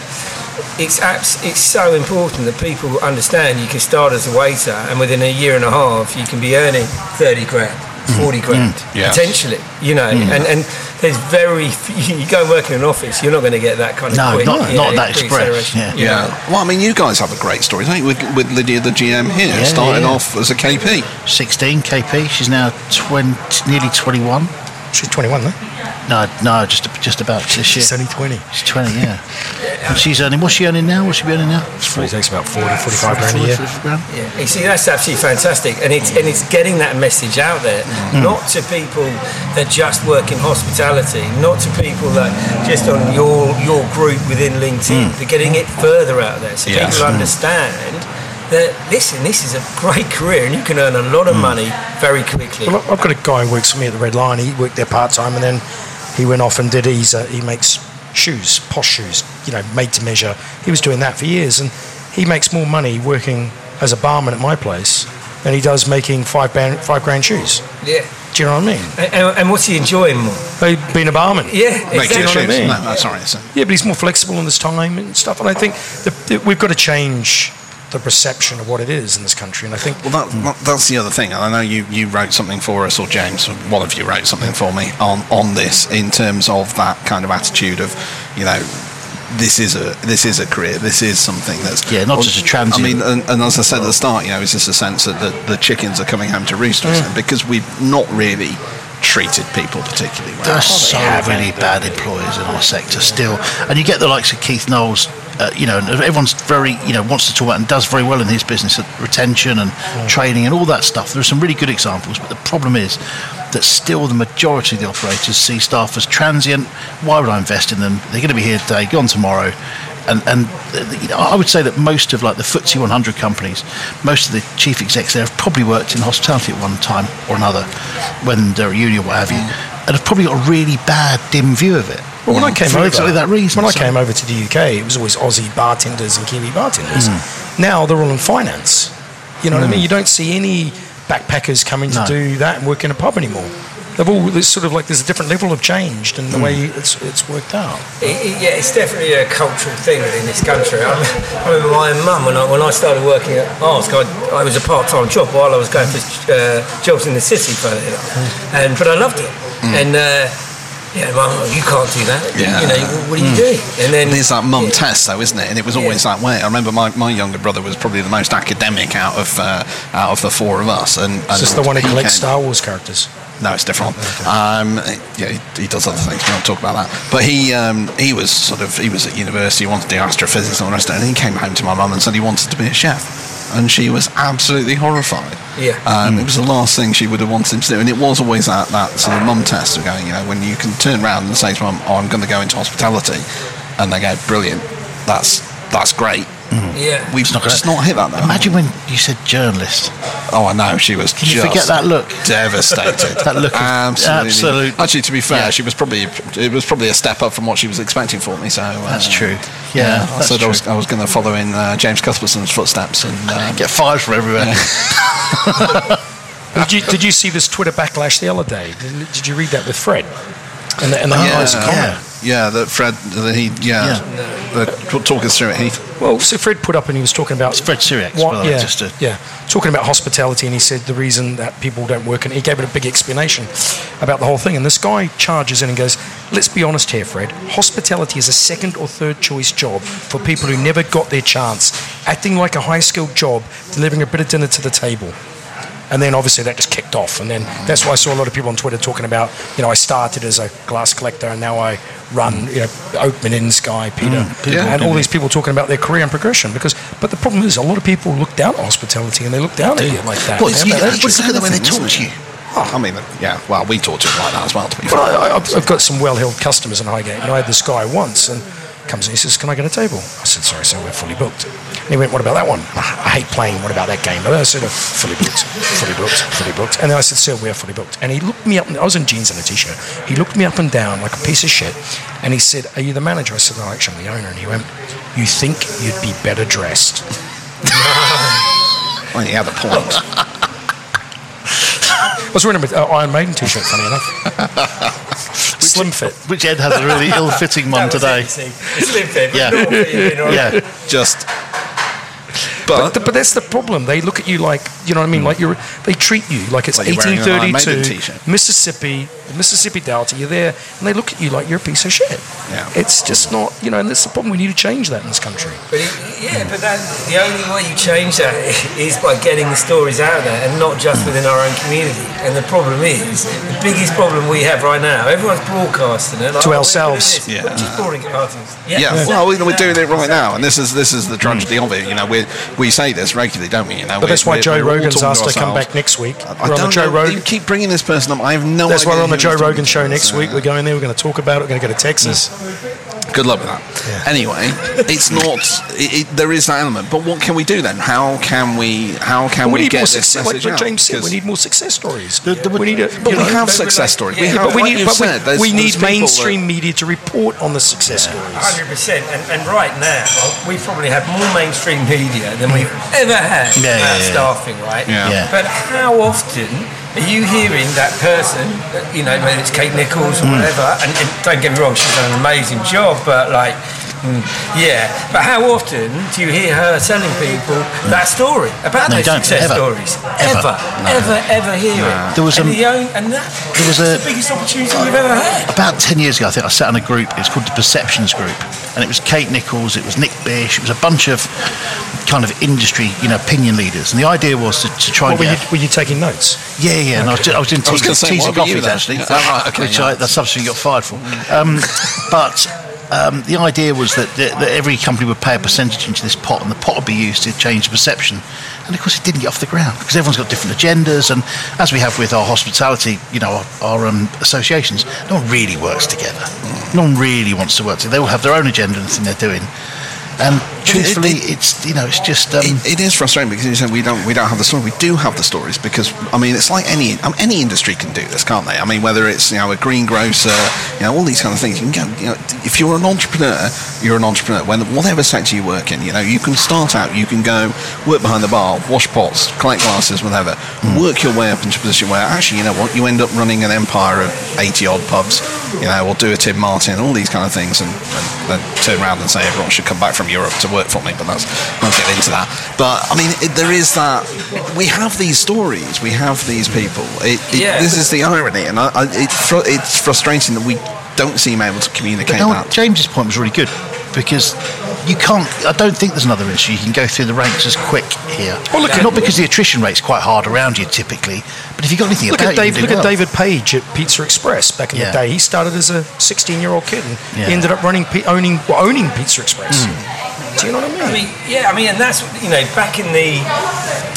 [SPEAKER 6] it's abs- it's so important that people understand you can start as a waiter and within a year and a half you can be earning 30 grand, 40 grand, mm. mm.
[SPEAKER 1] Yes.
[SPEAKER 6] potentially, you know. Mm. And, and there's very [laughs] few, you go and work in an office, you're not going to get that kind of
[SPEAKER 2] No,
[SPEAKER 6] quick,
[SPEAKER 2] not-
[SPEAKER 6] you
[SPEAKER 2] not
[SPEAKER 6] know,
[SPEAKER 2] that express,
[SPEAKER 6] pre-acceleration,
[SPEAKER 2] yeah.
[SPEAKER 1] Yeah. Well, I mean, you guys have a great story, don't you? With, with Lydia, the GM here,
[SPEAKER 2] Yeah,
[SPEAKER 1] starting
[SPEAKER 2] yeah.
[SPEAKER 1] off as a KP.
[SPEAKER 2] 16 KP. She's now 20, nearly 21.
[SPEAKER 3] She's 21, though.
[SPEAKER 2] No, no, just just about this year.
[SPEAKER 3] She's only 20.
[SPEAKER 2] She's 20, yeah. And she's earning, what's she earning now? What's she earning now?
[SPEAKER 3] Probably takes about 40, 45 grand a year.
[SPEAKER 2] 40 grand?
[SPEAKER 6] Yeah, you see, that's absolutely fantastic, and it's and it's getting that message out there, mm. not to people that just work in hospitality, not to people that just on your your group within LinkedIn. Mm. They're getting it further out there, so
[SPEAKER 1] Yes.
[SPEAKER 6] people mm. understand that listen, this is a great [laughs] career, and you can earn a lot of money very quickly.
[SPEAKER 3] Well, I've got a guy who works for me at the Red Lion. He worked there part time, and then he went off and did. He's uh, he makes shoes, posh shoes, you know, made to measure. He was doing that for years, and he makes more money working as a barman at my place than he does making five band, five grand shoes.
[SPEAKER 6] yeah,
[SPEAKER 3] Do you know what I mean?
[SPEAKER 6] and, and, and what's he enjoying more?
[SPEAKER 3] Being a barman.
[SPEAKER 6] Yeah,
[SPEAKER 1] Making
[SPEAKER 6] exactly.
[SPEAKER 3] know what I mean?
[SPEAKER 1] No, that's all right. So.
[SPEAKER 3] Yeah, but he's more flexible in his time and stuff. And I think that, that we've got to change the perception of what it is in this country. And I think
[SPEAKER 1] Well, that, that, that's the other thing. I know you, you wrote something for us, or James, or one of you wrote something for me on, on this in terms of that kind of attitude of, you know, this is a this is a career. This is something that's
[SPEAKER 2] Yeah, not just a transient.
[SPEAKER 1] I mean, and, and as I said at the start, you know, is this a sense that the, the chickens are coming home to roost or mm. something? because we've not really treated people particularly well.
[SPEAKER 2] There are so many bad employers in our sector still, and you get the likes of Keith Knowles. Uh, you know, and everyone's very, you know, wants to talk about and does very well in his business at retention and training and all that stuff. There are some really good examples, but the problem is that still the majority of the operators see staff as transient. Why would I invest in them? They're going to be here today, gone tomorrow. And, and uh, you know, I would say that most of like the FTSE 100 companies, most of the chief execs there have probably worked in hospitality at one time or another, when they're at uni or what have you, and have probably got a really bad dim view of it.
[SPEAKER 3] Well, when I came
[SPEAKER 2] for
[SPEAKER 3] over,
[SPEAKER 2] exactly that reason.
[SPEAKER 3] When I came over to the UK, it was always Aussie bartenders and Kiwi bartenders.
[SPEAKER 2] Hmm.
[SPEAKER 3] Now they're all in finance. You know what I mean? You don't see any backpackers coming to
[SPEAKER 2] No.
[SPEAKER 3] do that and work in a pub anymore. They've all there's sort of like there's a different level of change in the way it's it's worked out.
[SPEAKER 6] It, it- yeah, it's definitely a cultural thing in this country. I, rem- I remember my mum when I, when I started working at Ask, I, I was a part-time job while I was going for uh, jobs in the city, funny enough. And but I loved it. And uh, yeah, mum, you can't do that.
[SPEAKER 1] Yeah.
[SPEAKER 6] You know, what are you doing? And then
[SPEAKER 1] There's that mum test, though, isn't it? And it was always that way. I remember my, my younger brother was probably the most academic out of uh, out of the four of us. And,
[SPEAKER 3] It's just the one who collects Star Wars characters.
[SPEAKER 1] No, it's different. Um, yeah, he, he does other things. We won't talk about that. But he um, he was sort of he was at university, he wanted to do astrophysics and all the rest of it. And he came home to my mum and said he wanted to be a chef, and she was absolutely horrified.
[SPEAKER 6] Yeah.
[SPEAKER 1] Um, It was the last thing she would have wanted him to do, and it was always that that sort of mum test of going, you know, when you can turn around and say to mum, "Oh, I'm going to go into hospitality," and they go, "Brilliant, that's that's great."
[SPEAKER 6] Yeah,
[SPEAKER 1] We've not just not hit that though.
[SPEAKER 2] Imagine when you said journalist.
[SPEAKER 1] Oh, I know. She was.
[SPEAKER 2] Can you forget that look?
[SPEAKER 1] Devastated. [laughs]
[SPEAKER 2] That look of
[SPEAKER 1] absolutely.
[SPEAKER 2] absolute-
[SPEAKER 1] Actually, to be fair,
[SPEAKER 2] Yeah.
[SPEAKER 1] she was probably it was probably a step up from what she was expecting for me. So uh,
[SPEAKER 2] That's true. Yeah,
[SPEAKER 1] I
[SPEAKER 2] that's
[SPEAKER 1] said I was,
[SPEAKER 2] true.
[SPEAKER 1] I was going to follow in uh, James Cuthbertson's footsteps and uh, [laughs]
[SPEAKER 2] Get fired from everywhere. [laughs]
[SPEAKER 3] Did you, did you see this Twitter backlash the other day? Did, did you read that with Fred? And the, and the
[SPEAKER 1] yeah,
[SPEAKER 3] guy's comment.
[SPEAKER 1] yeah, yeah. That Fred, that he, yeah. Uh, talk us through it, Heath.
[SPEAKER 3] Well, so Fred put up and he was talking about
[SPEAKER 2] It's Fred Sirieix,
[SPEAKER 3] What-
[SPEAKER 2] by the way,
[SPEAKER 3] yeah,
[SPEAKER 2] just to-
[SPEAKER 3] yeah, talking about hospitality, and he said the reason that people don't work, and he gave it a big explanation about the whole thing. And this guy charges in and goes, "Let's be honest here, Fred. Hospitality is a second or third choice job for people who never got their chance, acting like a high skilled job, delivering a bit of dinner to the table." And then obviously that just kicked off. And then that's why I saw a lot of people on Twitter talking about, you know, I started as a glass collector and now I run, you know, Oakman Inns guy, mm. Peter,
[SPEAKER 1] Yeah.
[SPEAKER 3] and all these people talking about their career and progression. Because, but the problem is, a lot of people look down at hospitality and they look down at you like that.
[SPEAKER 2] Well,
[SPEAKER 3] They
[SPEAKER 2] yeah,
[SPEAKER 3] that
[SPEAKER 2] but
[SPEAKER 3] attitude.
[SPEAKER 2] look at the way they talk to you.
[SPEAKER 1] Oh, I mean, yeah. Well, we talk to him like that as well. To be fair.
[SPEAKER 3] But I, I've got some well-held customers in Highgate, and I had this guy once, and comes in, he says, "Can I get a table?" I said, "Sorry, sir, we're fully booked." And he went, "What about that one?" I hate playing. What about that game? But I said, "Oh, "Fully booked, fully booked, fully booked." And then I said, "Sir, we're fully booked." And he looked me up. And I was in jeans and a t-shirt. He looked me up and down like a piece of shit, and he said, "Are you the manager?" I said, "No, actually, I'm the owner." And he went, "You think you'd be better dressed?" [laughs]
[SPEAKER 1] On the other point.
[SPEAKER 3] I was wearing an uh, Iron Maiden t-shirt, funny enough. [laughs] slim fit.
[SPEAKER 2] Which Ed has a really [laughs] ill-fitting one today.
[SPEAKER 6] Slim fit,
[SPEAKER 2] Yeah.
[SPEAKER 6] but not fitting, all right.
[SPEAKER 2] Yeah,
[SPEAKER 1] Just.
[SPEAKER 3] But,
[SPEAKER 1] But,
[SPEAKER 3] but that's the problem. They look at you like you know what I mean. Hmm. Like you're, they treat you like it's
[SPEAKER 1] Like you're wearing an Iron Maiden
[SPEAKER 3] 1832,
[SPEAKER 1] t-shirt.
[SPEAKER 3] Mississippi, Mississippi Delta. You're there, and they look at you like you're a piece of shit.
[SPEAKER 1] Yeah.
[SPEAKER 3] It's just not, you know, and that's the problem. We need to change that in this country.
[SPEAKER 6] But it, yeah, but that, the only way you change that [laughs] is by getting the stories out there and not just within our own community. And the problem is, the biggest problem we have right now, everyone's broadcasting it. Like,
[SPEAKER 3] To
[SPEAKER 6] "Oh,
[SPEAKER 3] ourselves."
[SPEAKER 1] Yeah.
[SPEAKER 6] We're just broadcasting.
[SPEAKER 1] yeah, well, we- we're doing it right now, and this is this is the tragedy of it. You know, we we say this regularly, don't we? You know,
[SPEAKER 3] But that's why Joe Rogan's asked to come back next week.
[SPEAKER 1] I
[SPEAKER 3] We're on the
[SPEAKER 1] don't
[SPEAKER 3] Joe
[SPEAKER 1] know.
[SPEAKER 3] Rogan.
[SPEAKER 1] You keep bringing this person up. I have no
[SPEAKER 3] That's
[SPEAKER 1] idea.
[SPEAKER 3] why we're on the Joe Rogan show next
[SPEAKER 1] So,
[SPEAKER 3] week. We're going there. We're going to talk about it. We're going to go to Texas.
[SPEAKER 1] Good luck with that. Anyway, it's not. It, it, there is that element, but what can we do then? How can we? How can
[SPEAKER 3] we
[SPEAKER 1] we,
[SPEAKER 3] need
[SPEAKER 1] get
[SPEAKER 3] more
[SPEAKER 1] this
[SPEAKER 3] success. Like,
[SPEAKER 1] message out?
[SPEAKER 3] James said, we need more success stories.
[SPEAKER 2] The- the-
[SPEAKER 3] we need a,
[SPEAKER 1] But
[SPEAKER 3] you
[SPEAKER 1] we have success stories. we have,
[SPEAKER 3] but we need, but we,
[SPEAKER 1] there's-
[SPEAKER 3] we
[SPEAKER 1] there's
[SPEAKER 3] need mainstream media to report on the success stories.
[SPEAKER 6] Hundred percent, and and right now we probably have more mainstream media than we've ever had
[SPEAKER 2] Yeah, yeah,
[SPEAKER 6] about
[SPEAKER 2] yeah.
[SPEAKER 6] staffing, right?
[SPEAKER 1] Yeah.
[SPEAKER 2] Yeah.
[SPEAKER 6] But how often are you hearing that person, you know, whether it's Kate Nicholls or
[SPEAKER 2] Hmm.
[SPEAKER 6] whatever? And, and don't get me wrong, she's done an amazing job, but like. Mm, Yeah, but how often do you hear her telling people that story about
[SPEAKER 2] No, you
[SPEAKER 6] those
[SPEAKER 2] don't,
[SPEAKER 6] success
[SPEAKER 2] ever.
[SPEAKER 6] stories?
[SPEAKER 2] Ever.
[SPEAKER 6] Ever, ever, ever hear it.
[SPEAKER 2] There was
[SPEAKER 6] and,
[SPEAKER 2] a-
[SPEAKER 6] the own, and that,
[SPEAKER 2] there was a-
[SPEAKER 6] the biggest opportunity we've ever had.
[SPEAKER 2] about 10 years ago, I think I sat on a group. It's called the Perceptions Group. And it was Kate Nicholls, it was Nick Bish, it was a bunch of kind of industry, you know, opinion leaders. And the idea was to, to try
[SPEAKER 3] What,
[SPEAKER 2] and
[SPEAKER 3] were, you, were you taking notes?
[SPEAKER 2] Yeah, yeah, and I was, ju- I was doing
[SPEAKER 1] I was
[SPEAKER 2] teas,
[SPEAKER 1] gonna say,
[SPEAKER 2] teas and coffees actually,
[SPEAKER 1] Yeah. Right, [laughs] okay,
[SPEAKER 2] which
[SPEAKER 1] yeah.
[SPEAKER 2] I, that's something you got fired for. Um, but um, the idea was that, that, every company would pay a percentage into this pot, and the pot would be used to change perception. And of course, it didn't get off the ground because everyone's got different agendas, and as we have with our hospitality, you know, our, our um, associations, no one really works together. No one really wants to work together. They all have their own agenda and the thing they're doing. And truthfully, it's you know, it's just um,
[SPEAKER 1] it, it is frustrating because you said we don't we don't have the story. We do have the stories because I mean it's like any mean, any industry can do this, can't they? I mean whether it's you know a greengrocer, you know all these kind of things. You can go. You know, if you're an entrepreneur, you're an entrepreneur. When whatever sector you work in, you know you can start out. You can go work behind the bar, wash pots, collect glasses, whatever. Work your way up into a position where actually you know what you end up running an empire of eighty odd pubs. You know, or do a Tim Martin, all these kind of things, and, and then turn around and say everyone should come back from Europe to work for me. But that's we'll get into that. But I mean, it, there is that. We have these stories. We have these people. It, it,
[SPEAKER 6] Yeah.
[SPEAKER 1] This is the irony, and I, I, it, fr- it's frustrating that we don't seem able to communicate
[SPEAKER 2] no,
[SPEAKER 1] that.
[SPEAKER 2] James's point was really good because you can't. I don't think there's another industry you can go through the ranks as quick here.
[SPEAKER 3] Well, look at-
[SPEAKER 2] not because the attrition rate's quite hard around you typically, but if you've got anything
[SPEAKER 3] Look
[SPEAKER 2] about
[SPEAKER 3] at
[SPEAKER 2] you,
[SPEAKER 3] Dave.
[SPEAKER 2] you
[SPEAKER 3] Look
[SPEAKER 2] do
[SPEAKER 3] at
[SPEAKER 2] well.
[SPEAKER 3] David Page at Pizza Express back in
[SPEAKER 2] Yeah.
[SPEAKER 3] the day. He started as a 16-year-old kid and
[SPEAKER 2] Yeah.
[SPEAKER 3] he ended up running, owning, well, owning Pizza Express. Hmm. Do you know what I mean?
[SPEAKER 6] I mean, yeah, I mean, and that's you know, back in the,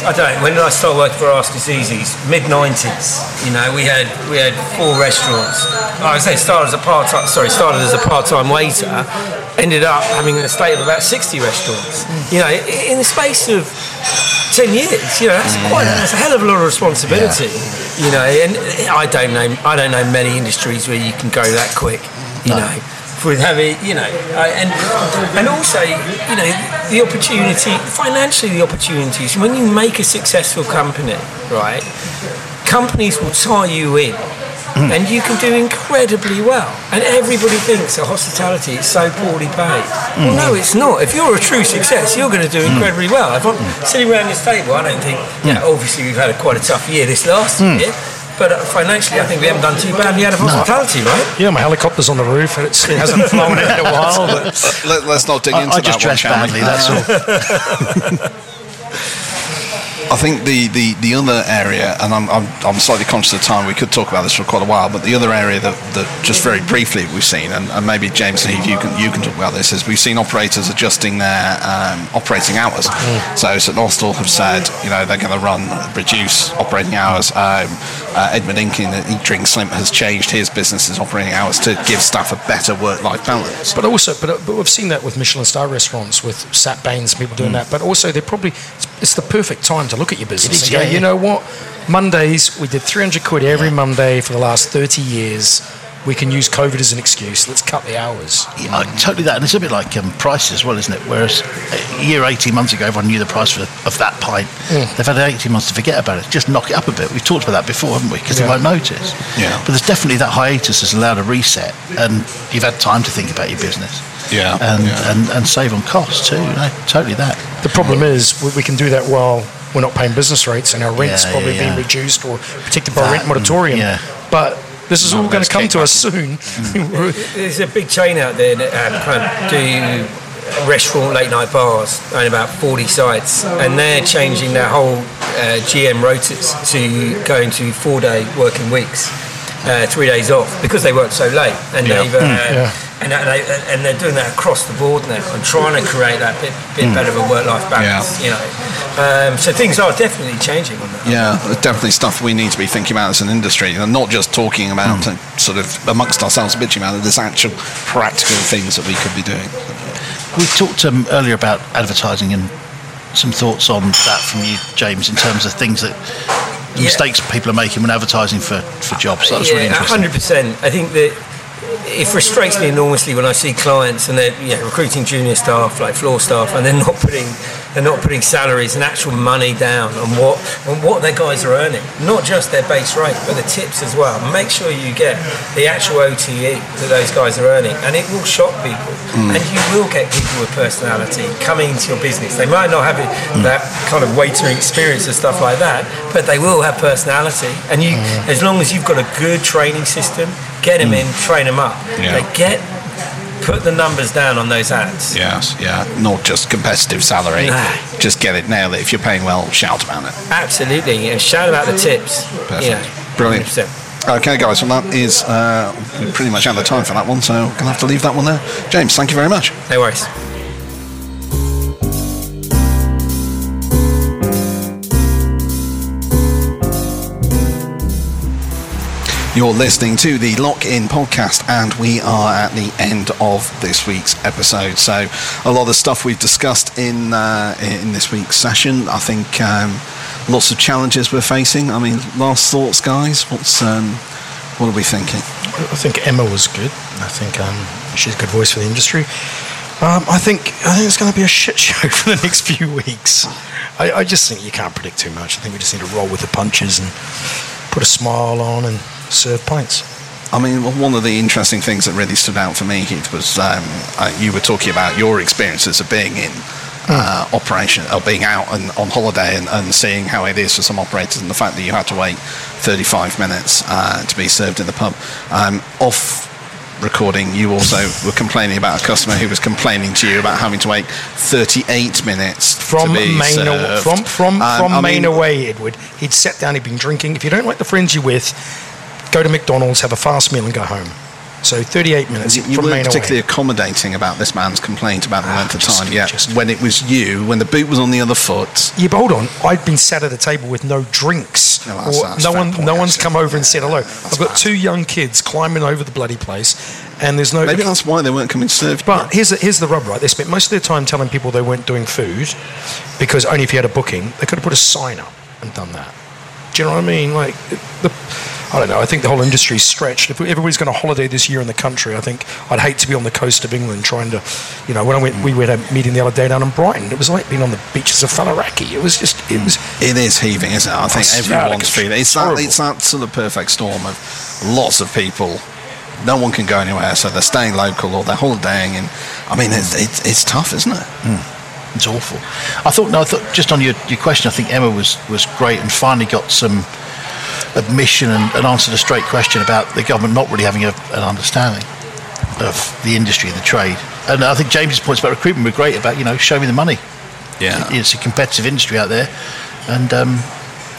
[SPEAKER 6] I don't know, when did I start working for Ask Us Easy's? Mid '90s. You know, we had we had four restaurants. I would say started as a part time. Sorry, started as a part time waiter. Ended up having an estate of about 60 restaurants. You know, in the space of 10 years. You know, that's mm, quite that's a hell of a lot of responsibility. You know, and I don't know I don't know many industries where you can go that quick. You know with having, you know, and and also, you know, the opportunity financially, the opportunities when you make a successful company, right? Companies will tie you in. Hmm. And you can do incredibly well. And everybody thinks that hospitality is so poorly paid. Well, hmm. no, it's not. If you're a true success, you're going to do hmm. incredibly well. If I'm sitting around this table, I don't think, you know, obviously we've had a quite a tough year this last year, but uh, financially, I think we haven't done too badly out of hospitality, right?
[SPEAKER 3] yeah, my helicopter's on the roof and it's, it hasn't flown in a while. But [laughs]
[SPEAKER 1] Let, us not dig
[SPEAKER 2] I,
[SPEAKER 1] into
[SPEAKER 2] I
[SPEAKER 1] that
[SPEAKER 2] just
[SPEAKER 1] one,
[SPEAKER 2] dress badly. That's all. [laughs]
[SPEAKER 1] I think the, the, the other area, and I'm, I'm, I'm slightly conscious of time, we could talk about this for quite a while, but the other area that, that just very briefly we've seen, and, and maybe James and Heath, you can, you can talk about this, is we've seen operators adjusting their um, operating hours. So St Austell have said, you know, they're going to run, reduce operating hours. Um, uh, Edmund Inkin at Eat Drink Sleep has changed his business's operating hours to give staff a better work-life balance.
[SPEAKER 3] But also, but, but we've seen that with Michelin star restaurants, with Sat Baines, people doing that. But also, they're probably it's, it's the perfect time to look at your business
[SPEAKER 2] is,
[SPEAKER 3] and go,
[SPEAKER 2] yeah,
[SPEAKER 3] you know what? Mondays we did 300 quid every Monday for the last 30 years. we can use COVID as an excuse. Let's cut the hours.
[SPEAKER 2] Yeah, uh, totally that, and it's a bit like um, prices as well, isn't it? Whereas a year, eighteen months ago, everyone knew the price of, of that pint.
[SPEAKER 3] Mm.
[SPEAKER 2] They've had eighteen months to forget about it. Just knock it up a bit. We've talked about that before, haven't we? Because
[SPEAKER 3] Yeah.
[SPEAKER 2] they won't notice.
[SPEAKER 1] Yeah.
[SPEAKER 2] But there's definitely that hiatus has allowed a reset, and you've had time to think about your business.
[SPEAKER 1] Yeah,
[SPEAKER 2] And
[SPEAKER 1] yeah.
[SPEAKER 2] and, and save on costs too. You know, totally that.
[SPEAKER 3] The problem is we, we can do that while we're not paying business rates and our rent's
[SPEAKER 2] Yeah,
[SPEAKER 3] probably
[SPEAKER 2] yeah,
[SPEAKER 3] being
[SPEAKER 2] yeah.
[SPEAKER 3] reduced or protected by
[SPEAKER 2] That
[SPEAKER 3] rent moratorium.
[SPEAKER 2] yeah.
[SPEAKER 3] But this is
[SPEAKER 1] No,
[SPEAKER 3] all going to come to us soon. [laughs]
[SPEAKER 6] There's a big chain out there that uh, kind of do restaurant late night bars and about 40 sites and they're changing their whole uh, GM rotas to going to four day working weeks uh, three days off because they work so late and
[SPEAKER 1] Yeah.
[SPEAKER 6] they've uh,
[SPEAKER 3] yeah.
[SPEAKER 6] And, and, they, and they're doing that across the board now and trying to create that bit, bit better of a work-life balance you know um, so things are definitely changing on that
[SPEAKER 1] Yeah, definitely stuff we need to be thinking about as an industry, and not just talking about and sort of amongst ourselves bitching about it. There's actual practical things that we could be doing.
[SPEAKER 2] We talked um, earlier about advertising and some thoughts on that from you, James, in terms of things that
[SPEAKER 6] Yeah.
[SPEAKER 2] mistakes people are making when advertising for, for jobs. That was really
[SPEAKER 6] yeah,
[SPEAKER 2] interesting.
[SPEAKER 6] hundred percent. I think that it frustrates me enormously when I see clients and they're yeah, recruiting junior staff, like floor staff, and they're not putting they're not putting salaries and actual money down on what on what their guys are earning, not just their base rate, but the tips as well. Make sure you get the actual OTE that those guys are earning, and it will shock people, hmm. and you will get people with personality coming into your business. They might not have it, hmm. that kind of waitering experience and stuff like that, but they will have personality, and you, hmm. as long as you've got a good training system, get them in, train them up.
[SPEAKER 1] Yeah.
[SPEAKER 6] Get put the numbers down on those ads.
[SPEAKER 1] Yes, yeah, not just competitive salary.
[SPEAKER 6] Nah.
[SPEAKER 1] Just get it nail it. If you're paying well, shout about it.
[SPEAKER 6] Absolutely, and shout about the tips.
[SPEAKER 1] Perfect.
[SPEAKER 6] Know,
[SPEAKER 1] Brilliant.
[SPEAKER 6] 100%.
[SPEAKER 1] Okay, guys, well, that is uh, pretty much out of time for that one, so I'm gonna have to leave that one there. James, thank you very much.
[SPEAKER 6] No worries.
[SPEAKER 1] You're listening to the Lock In podcast, and we are at the end of this week's episode. So, a lot of stuff we've discussed in uh, in this week's session. I think um, lots of challenges we're facing. I mean, last thoughts, guys. What's um, what are we thinking?
[SPEAKER 3] I think Emma was good. I think um, she's a good voice for the industry. Um, I think I think it's going to be a shit [laughs] show for the next few weeks. I, I just think you can't predict too much. I think we just need to roll with the punches and put a smile on and serve pints.
[SPEAKER 1] I mean, one of the interesting things that really stood out for me, Heath, was um, uh, you were talking about your experiences of being in uh, operation, or being out and on holiday and, and seeing how it is for some operators, and the fact that you had to wait 35 minutes uh, to be served in the pub. Um, off recording, you also were complaining about a customer who was complaining to you about having to wait 38 minutes
[SPEAKER 3] From
[SPEAKER 1] to be
[SPEAKER 3] Maine, aw-
[SPEAKER 1] served.
[SPEAKER 3] from from
[SPEAKER 1] Um,
[SPEAKER 3] from
[SPEAKER 1] I
[SPEAKER 3] Maine
[SPEAKER 1] mean,
[SPEAKER 3] away, Edward. He'd sat down. He'd been drinking. If you don't like the friends you're with, go to McDonald's, have a fast meal, and go home. So 38 minutes
[SPEAKER 1] You, you
[SPEAKER 3] from
[SPEAKER 1] weren't particularly
[SPEAKER 3] away.
[SPEAKER 1] accommodating about this man's complaint about the length of
[SPEAKER 3] just-
[SPEAKER 1] time. Yeah,
[SPEAKER 3] just-
[SPEAKER 1] when it was you, when the boot was on the other foot.
[SPEAKER 3] Yeah, but hold on. I'd been sat at a table with no drinks.
[SPEAKER 1] No, that's-
[SPEAKER 3] or
[SPEAKER 1] that's
[SPEAKER 3] no one,
[SPEAKER 1] point,
[SPEAKER 3] no one's
[SPEAKER 1] actually.
[SPEAKER 3] come over and said hello. I've got
[SPEAKER 1] bad.
[SPEAKER 3] two young kids climbing over the bloody place, and there's no.
[SPEAKER 1] Maybe that's why they weren't coming to serve. you.
[SPEAKER 3] But here's the, here's the rub, right? They spent most of their time telling people they weren't doing food because only if you had a booking, they could have put a sign up and done that. Do you know what I mean? Like, the, I don't know. I think the whole industry's stretched. If everybody's going to holiday this year in the country, I think I'd hate to be on the coast of England trying to, you know, when I went, we were at a meeting the other day down in Brighton. It was like being on the beaches of Faliraki. It was just, it was.
[SPEAKER 1] It is heaving, isn't it? I think everyone's feeling it's that, it's that sort of perfect storm of lots of people. No one can go anywhere, so they're staying local or they're holidaying. And I mean, it's, it's, it's tough, isn't it? Hmm.
[SPEAKER 2] It's awful. I thought, no, I thought just on your, your question, I think Emma was, was great and finally got some admission and, and answered a straight question about the government not really having a, an understanding of the industry, and the trade. And I think James's points about recruitment were great about, you know, show me the money.
[SPEAKER 1] Yeah.
[SPEAKER 2] It's a competitive industry out there. And, um,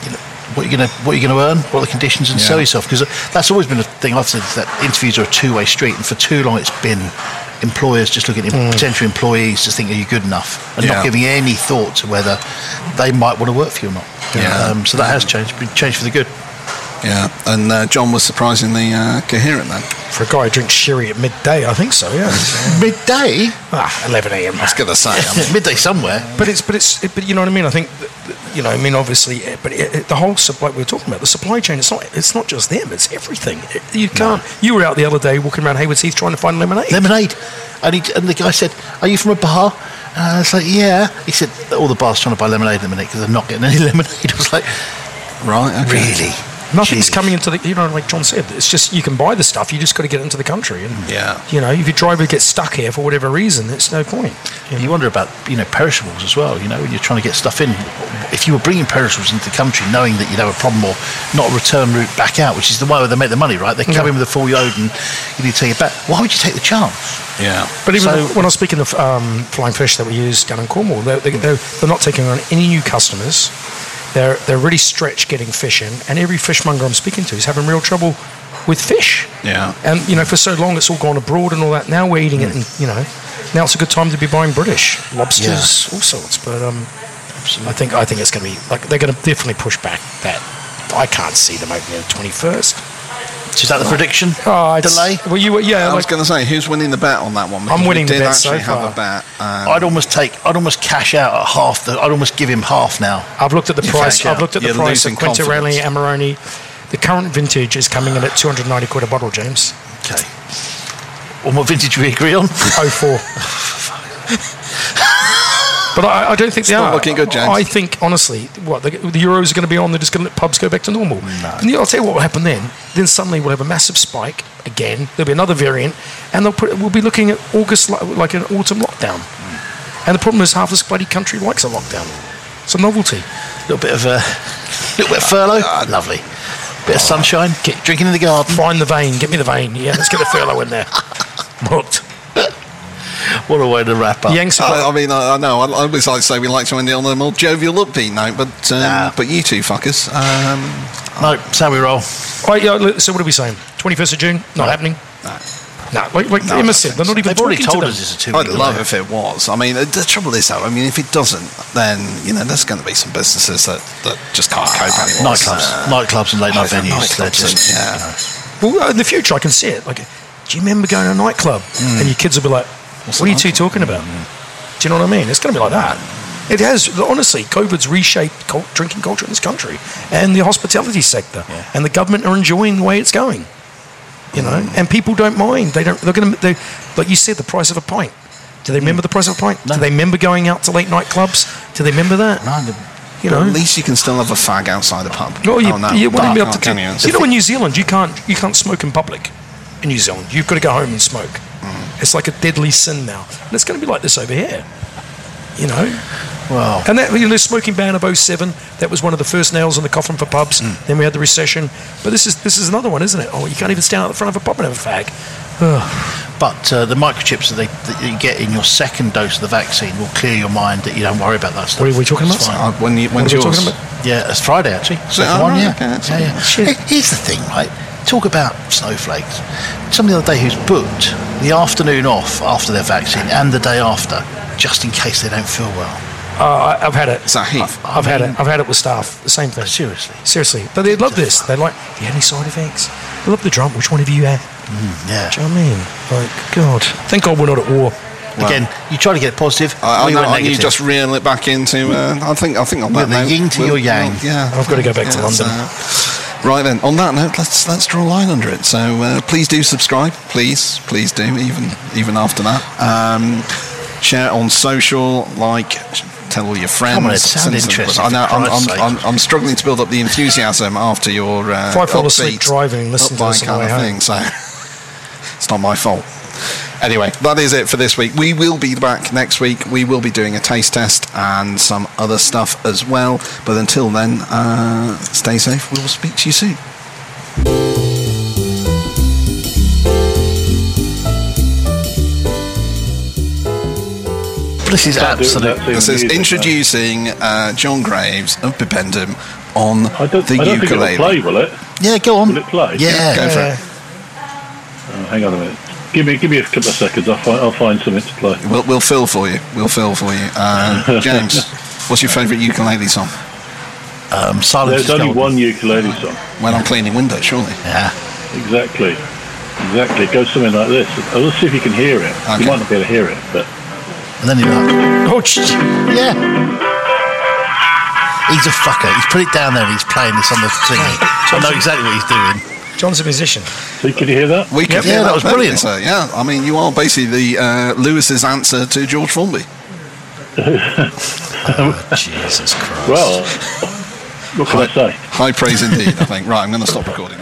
[SPEAKER 2] you know, what you're going to what you're going to earn, what are the conditions, and sell
[SPEAKER 1] Yeah.
[SPEAKER 2] yourself because that's always been a thing I've said that interviews are a two way street, and for too long it's been employers just looking at potential employees to think are you good enough, and
[SPEAKER 1] Yeah.
[SPEAKER 2] not giving any thought to whether they might want to work for you or not.
[SPEAKER 1] Yeah.
[SPEAKER 2] Um, so that has changed, been changed for the good.
[SPEAKER 1] Yeah, and uh, John was surprisingly uh, coherent then.
[SPEAKER 3] For a guy who drinks sherry at midday, I think so. Yeah, [laughs]
[SPEAKER 2] Midday?
[SPEAKER 3] ah, 11 a.m.
[SPEAKER 1] I was going to say. I [laughs]
[SPEAKER 2] Midday somewhere.
[SPEAKER 3] But it's but it's but you know what I mean. I think you know I mean obviously, eh, but it, it, the whole sup- like we were talking about the supply chain. It's not it's not just them. It's everything. It- you can't. You were out the other day walking around Haywards Heath trying to find lemonade.
[SPEAKER 2] Lemonade. And, he, and the guy said, Are you from a bar? And I was like, Yeah. He said, All the bars trying to buy lemonade at the minute because they're not getting any [laughs] lemonade. I was like,
[SPEAKER 1] right, okay.
[SPEAKER 2] Really?
[SPEAKER 3] Nothing's
[SPEAKER 2] Jeez.
[SPEAKER 3] coming into the you know like John said. It's just you can buy the stuff. You just got to get into the country. And
[SPEAKER 1] Yeah.
[SPEAKER 3] you know if your driver gets stuck here for whatever reason, it's no point. You know?
[SPEAKER 2] You wonder about you know perishables as well. You know, when you're trying to get stuff in. If you were bringing perishables into the country, knowing that you'd have a problem or not a return route back out, which is the way where they make the money, right? They come
[SPEAKER 3] Yeah.
[SPEAKER 2] in with a full load and you need to take it back. Why would you take the chance?
[SPEAKER 1] Yeah.
[SPEAKER 3] But even
[SPEAKER 2] So-
[SPEAKER 3] when I was speaking of um, flying fish that we use down in Cornwall, they're, they're, they're, they're not taking on any new customers. They're, they're really stretched getting fish in, and every fishmonger I'm speaking to is having real trouble with fish.
[SPEAKER 1] Yeah.
[SPEAKER 3] And, you know, for so long it's all gone abroad and all that. Now we're eating it, and, you know, now it's a good time to be buying British lobsters, all sorts. But um, I think I think it's going to be, like, they're going to definitely push back that. I can't see them opening the 21st.
[SPEAKER 2] Is that the prediction?
[SPEAKER 3] Oh,
[SPEAKER 2] Delay?
[SPEAKER 3] Well, you were, yeah.
[SPEAKER 1] I was
[SPEAKER 3] like-
[SPEAKER 1] going to say, who's winning the bet on that one?
[SPEAKER 3] I'm winning the
[SPEAKER 1] did
[SPEAKER 3] bet so
[SPEAKER 1] actually have
[SPEAKER 3] far.
[SPEAKER 1] a bet. Um,
[SPEAKER 2] I'd almost take. I'd almost cash out at half. The, I'd almost give him half now.
[SPEAKER 3] I've looked at the
[SPEAKER 1] You
[SPEAKER 3] price. I've looked at the
[SPEAKER 1] You're
[SPEAKER 3] price of
[SPEAKER 1] losing
[SPEAKER 3] Quintarelli
[SPEAKER 1] confidence.
[SPEAKER 3] Amarone. The current vintage is coming in at 290 quid a bottle, James.
[SPEAKER 2] Okay. Well, what vintage we agree on?
[SPEAKER 3] 04. [laughs] but I, I don't think they
[SPEAKER 1] not
[SPEAKER 3] are.
[SPEAKER 1] looking good, James.
[SPEAKER 3] I think, honestly, what, the, the Euros are going to be on, they're just going to let pubs go back to normal. And I'll tell you what will happen then. Then suddenly we'll have a massive spike again. There'll be another variant, and they'll put, we'll be looking at August like, like an autumn lockdown. Hmm. And the problem is half this bloody country likes a lockdown. It's a novelty.
[SPEAKER 2] A little bit of a little bit of furlough. Uh, uh, Lovely. Bit of sunshine. Get drinking in the garden.
[SPEAKER 3] Find the vein. Get me the vein. Yeah, let's get the furlough in there. [laughs] Booked.
[SPEAKER 2] What a way to wrap up.
[SPEAKER 3] Yanks
[SPEAKER 1] I, I mean, I, I know. I, I always like to say we like to end it on a more jovial, upbeat note, but um,
[SPEAKER 2] Nah.
[SPEAKER 1] but you two fuckers, um,
[SPEAKER 2] No, that's how we roll.
[SPEAKER 3] Yeah, so what are we saying? 21st of June? Not happening? No. like, like
[SPEAKER 1] No, I
[SPEAKER 3] Emma
[SPEAKER 1] don't
[SPEAKER 3] said,
[SPEAKER 1] think
[SPEAKER 3] they're not
[SPEAKER 1] so.
[SPEAKER 3] even
[SPEAKER 2] They've already
[SPEAKER 3] talking to
[SPEAKER 2] told us it's a two.
[SPEAKER 1] I'd love if it was. I mean, the, the trouble is, though, I mean, if it doesn't, then you know, there's going to be some businesses that, that just can't cope anymore.
[SPEAKER 2] Nightclubs,
[SPEAKER 1] Uh,
[SPEAKER 2] nightclubs and late night venues. They're
[SPEAKER 1] nightclubs and- yeah.
[SPEAKER 2] you know.
[SPEAKER 3] Well, uh, in the future, I can see it. Like, do you remember going to a nightclub? And your kids will be like, what are you two talking about? Do you know what I mean? It's going to be like that. It has, honestly, COVID's reshaped cult, drinking culture in this country and the hospitality sector. And the government are enjoying the way it's going. You know, mm. and people don't mind. They don't. They're going to. They, like you said, the price of a pint. Do they remember mm. the price of a pint?
[SPEAKER 2] No.
[SPEAKER 3] Do they remember going out to late night clubs? Do they remember that?
[SPEAKER 2] No,
[SPEAKER 3] You know,
[SPEAKER 1] at least you can still have a fag outside the pub.
[SPEAKER 3] No, you,
[SPEAKER 1] oh, no.
[SPEAKER 3] you wouldn't be able to.
[SPEAKER 1] Can
[SPEAKER 3] do-
[SPEAKER 1] you?
[SPEAKER 3] you know, in New Zealand, you can't you can't smoke in public. In New Zealand, you've got to go home and smoke.
[SPEAKER 1] Mm.
[SPEAKER 3] It's like a deadly sin now, and it's going to be like this over here. You know,
[SPEAKER 2] well,
[SPEAKER 3] and that you know, the smoking ban of 07, that was one of the first nails in the coffin for pubs.
[SPEAKER 1] Mm.
[SPEAKER 3] Then we had the recession, but this is this is another one, isn't it? Oh, you can't even stand out the front of a pub and have a fag. Ugh.
[SPEAKER 2] but uh, the microchips that, they, that you get in your second dose of the vaccine will clear your mind that you don't worry about that stuff.
[SPEAKER 3] What are we talking about?
[SPEAKER 2] fine.
[SPEAKER 1] Uh, when you, when's
[SPEAKER 3] What are
[SPEAKER 1] yours?
[SPEAKER 2] Yeah, it's Friday actually.
[SPEAKER 1] So- oh,
[SPEAKER 2] one,
[SPEAKER 1] right,
[SPEAKER 2] yeah.
[SPEAKER 1] okay,
[SPEAKER 2] yeah, yeah. Here's the thing, right? Talk about snowflakes. Somebody the other day who's booked the afternoon off after their vaccine and the day after, just in case they don't feel well.
[SPEAKER 3] Uh, I, I've had it. it.
[SPEAKER 1] Is that Heath?
[SPEAKER 3] I've had it. I've had it with staff. The same thing.
[SPEAKER 2] Seriously.
[SPEAKER 3] Seriously, but they love this. They like. Have you had any side effects? They love the drum. Which one have you had?
[SPEAKER 2] Yeah.
[SPEAKER 3] Do you know what I mean? Like, God. Thank God we're not at war.
[SPEAKER 2] Again, you try to get positive.
[SPEAKER 1] I, I know,
[SPEAKER 2] went
[SPEAKER 1] and you
[SPEAKER 2] negative.
[SPEAKER 1] just reel it back into. Uh, I think. I think on
[SPEAKER 2] We're
[SPEAKER 1] that
[SPEAKER 2] the
[SPEAKER 1] note,
[SPEAKER 2] yin to
[SPEAKER 1] we'll-
[SPEAKER 2] your yang.
[SPEAKER 1] we'll- yeah,
[SPEAKER 3] I've got to go back to London.
[SPEAKER 1] so- right then, on that note, let's let's draw a line under it. So uh, please do subscribe. Please, please do. Even even after that, um, share it on social. Like, tell all your friends.
[SPEAKER 2] Come on, it sounds interesting,
[SPEAKER 1] I know, I'm, I'm. I'm, I'm struggling to build up the enthusiasm after your uh,
[SPEAKER 3] If I fall asleep driving, listen to
[SPEAKER 1] upbeat
[SPEAKER 3] this on the
[SPEAKER 1] kind of
[SPEAKER 3] home.
[SPEAKER 1] thing. So. It's not my fault. Anyway, that is it for this week. We will be back next week. We will be doing a taste test and some other stuff as well. But until then, uh, stay safe. We will speak to you soon.
[SPEAKER 2] This is
[SPEAKER 5] Start doing
[SPEAKER 2] absolute.
[SPEAKER 1] This is introducing uh, John Graves of Bibendum on
[SPEAKER 5] though. I don't,
[SPEAKER 1] the
[SPEAKER 5] I don't think
[SPEAKER 1] ukulele.
[SPEAKER 5] it'll play, will it?
[SPEAKER 2] Yeah, go on.
[SPEAKER 5] Will it play?
[SPEAKER 2] Yeah.
[SPEAKER 1] Go for it.
[SPEAKER 5] Oh, hang on a minute. Give me, give me a couple of seconds. I'll find, I'll find something to play.
[SPEAKER 1] We'll, we'll fill for you. We'll fill for you. Uh, [laughs] James, what's your favourite ukulele song?
[SPEAKER 2] um, silence
[SPEAKER 5] There's only
[SPEAKER 2] golden.
[SPEAKER 5] one ukulele song.
[SPEAKER 1] When I'm cleaning windows, surely.
[SPEAKER 2] Yeah.
[SPEAKER 5] Exactly. Exactly. It goes something like this. Let's see if you can hear it.
[SPEAKER 1] Okay.
[SPEAKER 5] You might not be able to hear it, but
[SPEAKER 2] And then you're like,
[SPEAKER 3] Oh, sh-
[SPEAKER 2] yeah. He's a fucker. He's put it down there and he's playing this on the thingy. I know exactly what he's doing.
[SPEAKER 3] John's a musician.
[SPEAKER 5] See, can you hear that?
[SPEAKER 1] We could
[SPEAKER 2] Yeah,
[SPEAKER 1] hear
[SPEAKER 2] that was brilliant.
[SPEAKER 1] So, yeah, I mean, you are basically the uh, Lewis's answer to George Formby. [laughs]
[SPEAKER 3] Jesus Christ.
[SPEAKER 5] Well, what can I say?
[SPEAKER 1] High praise indeed, I think. Right, I'm going to stop recording now.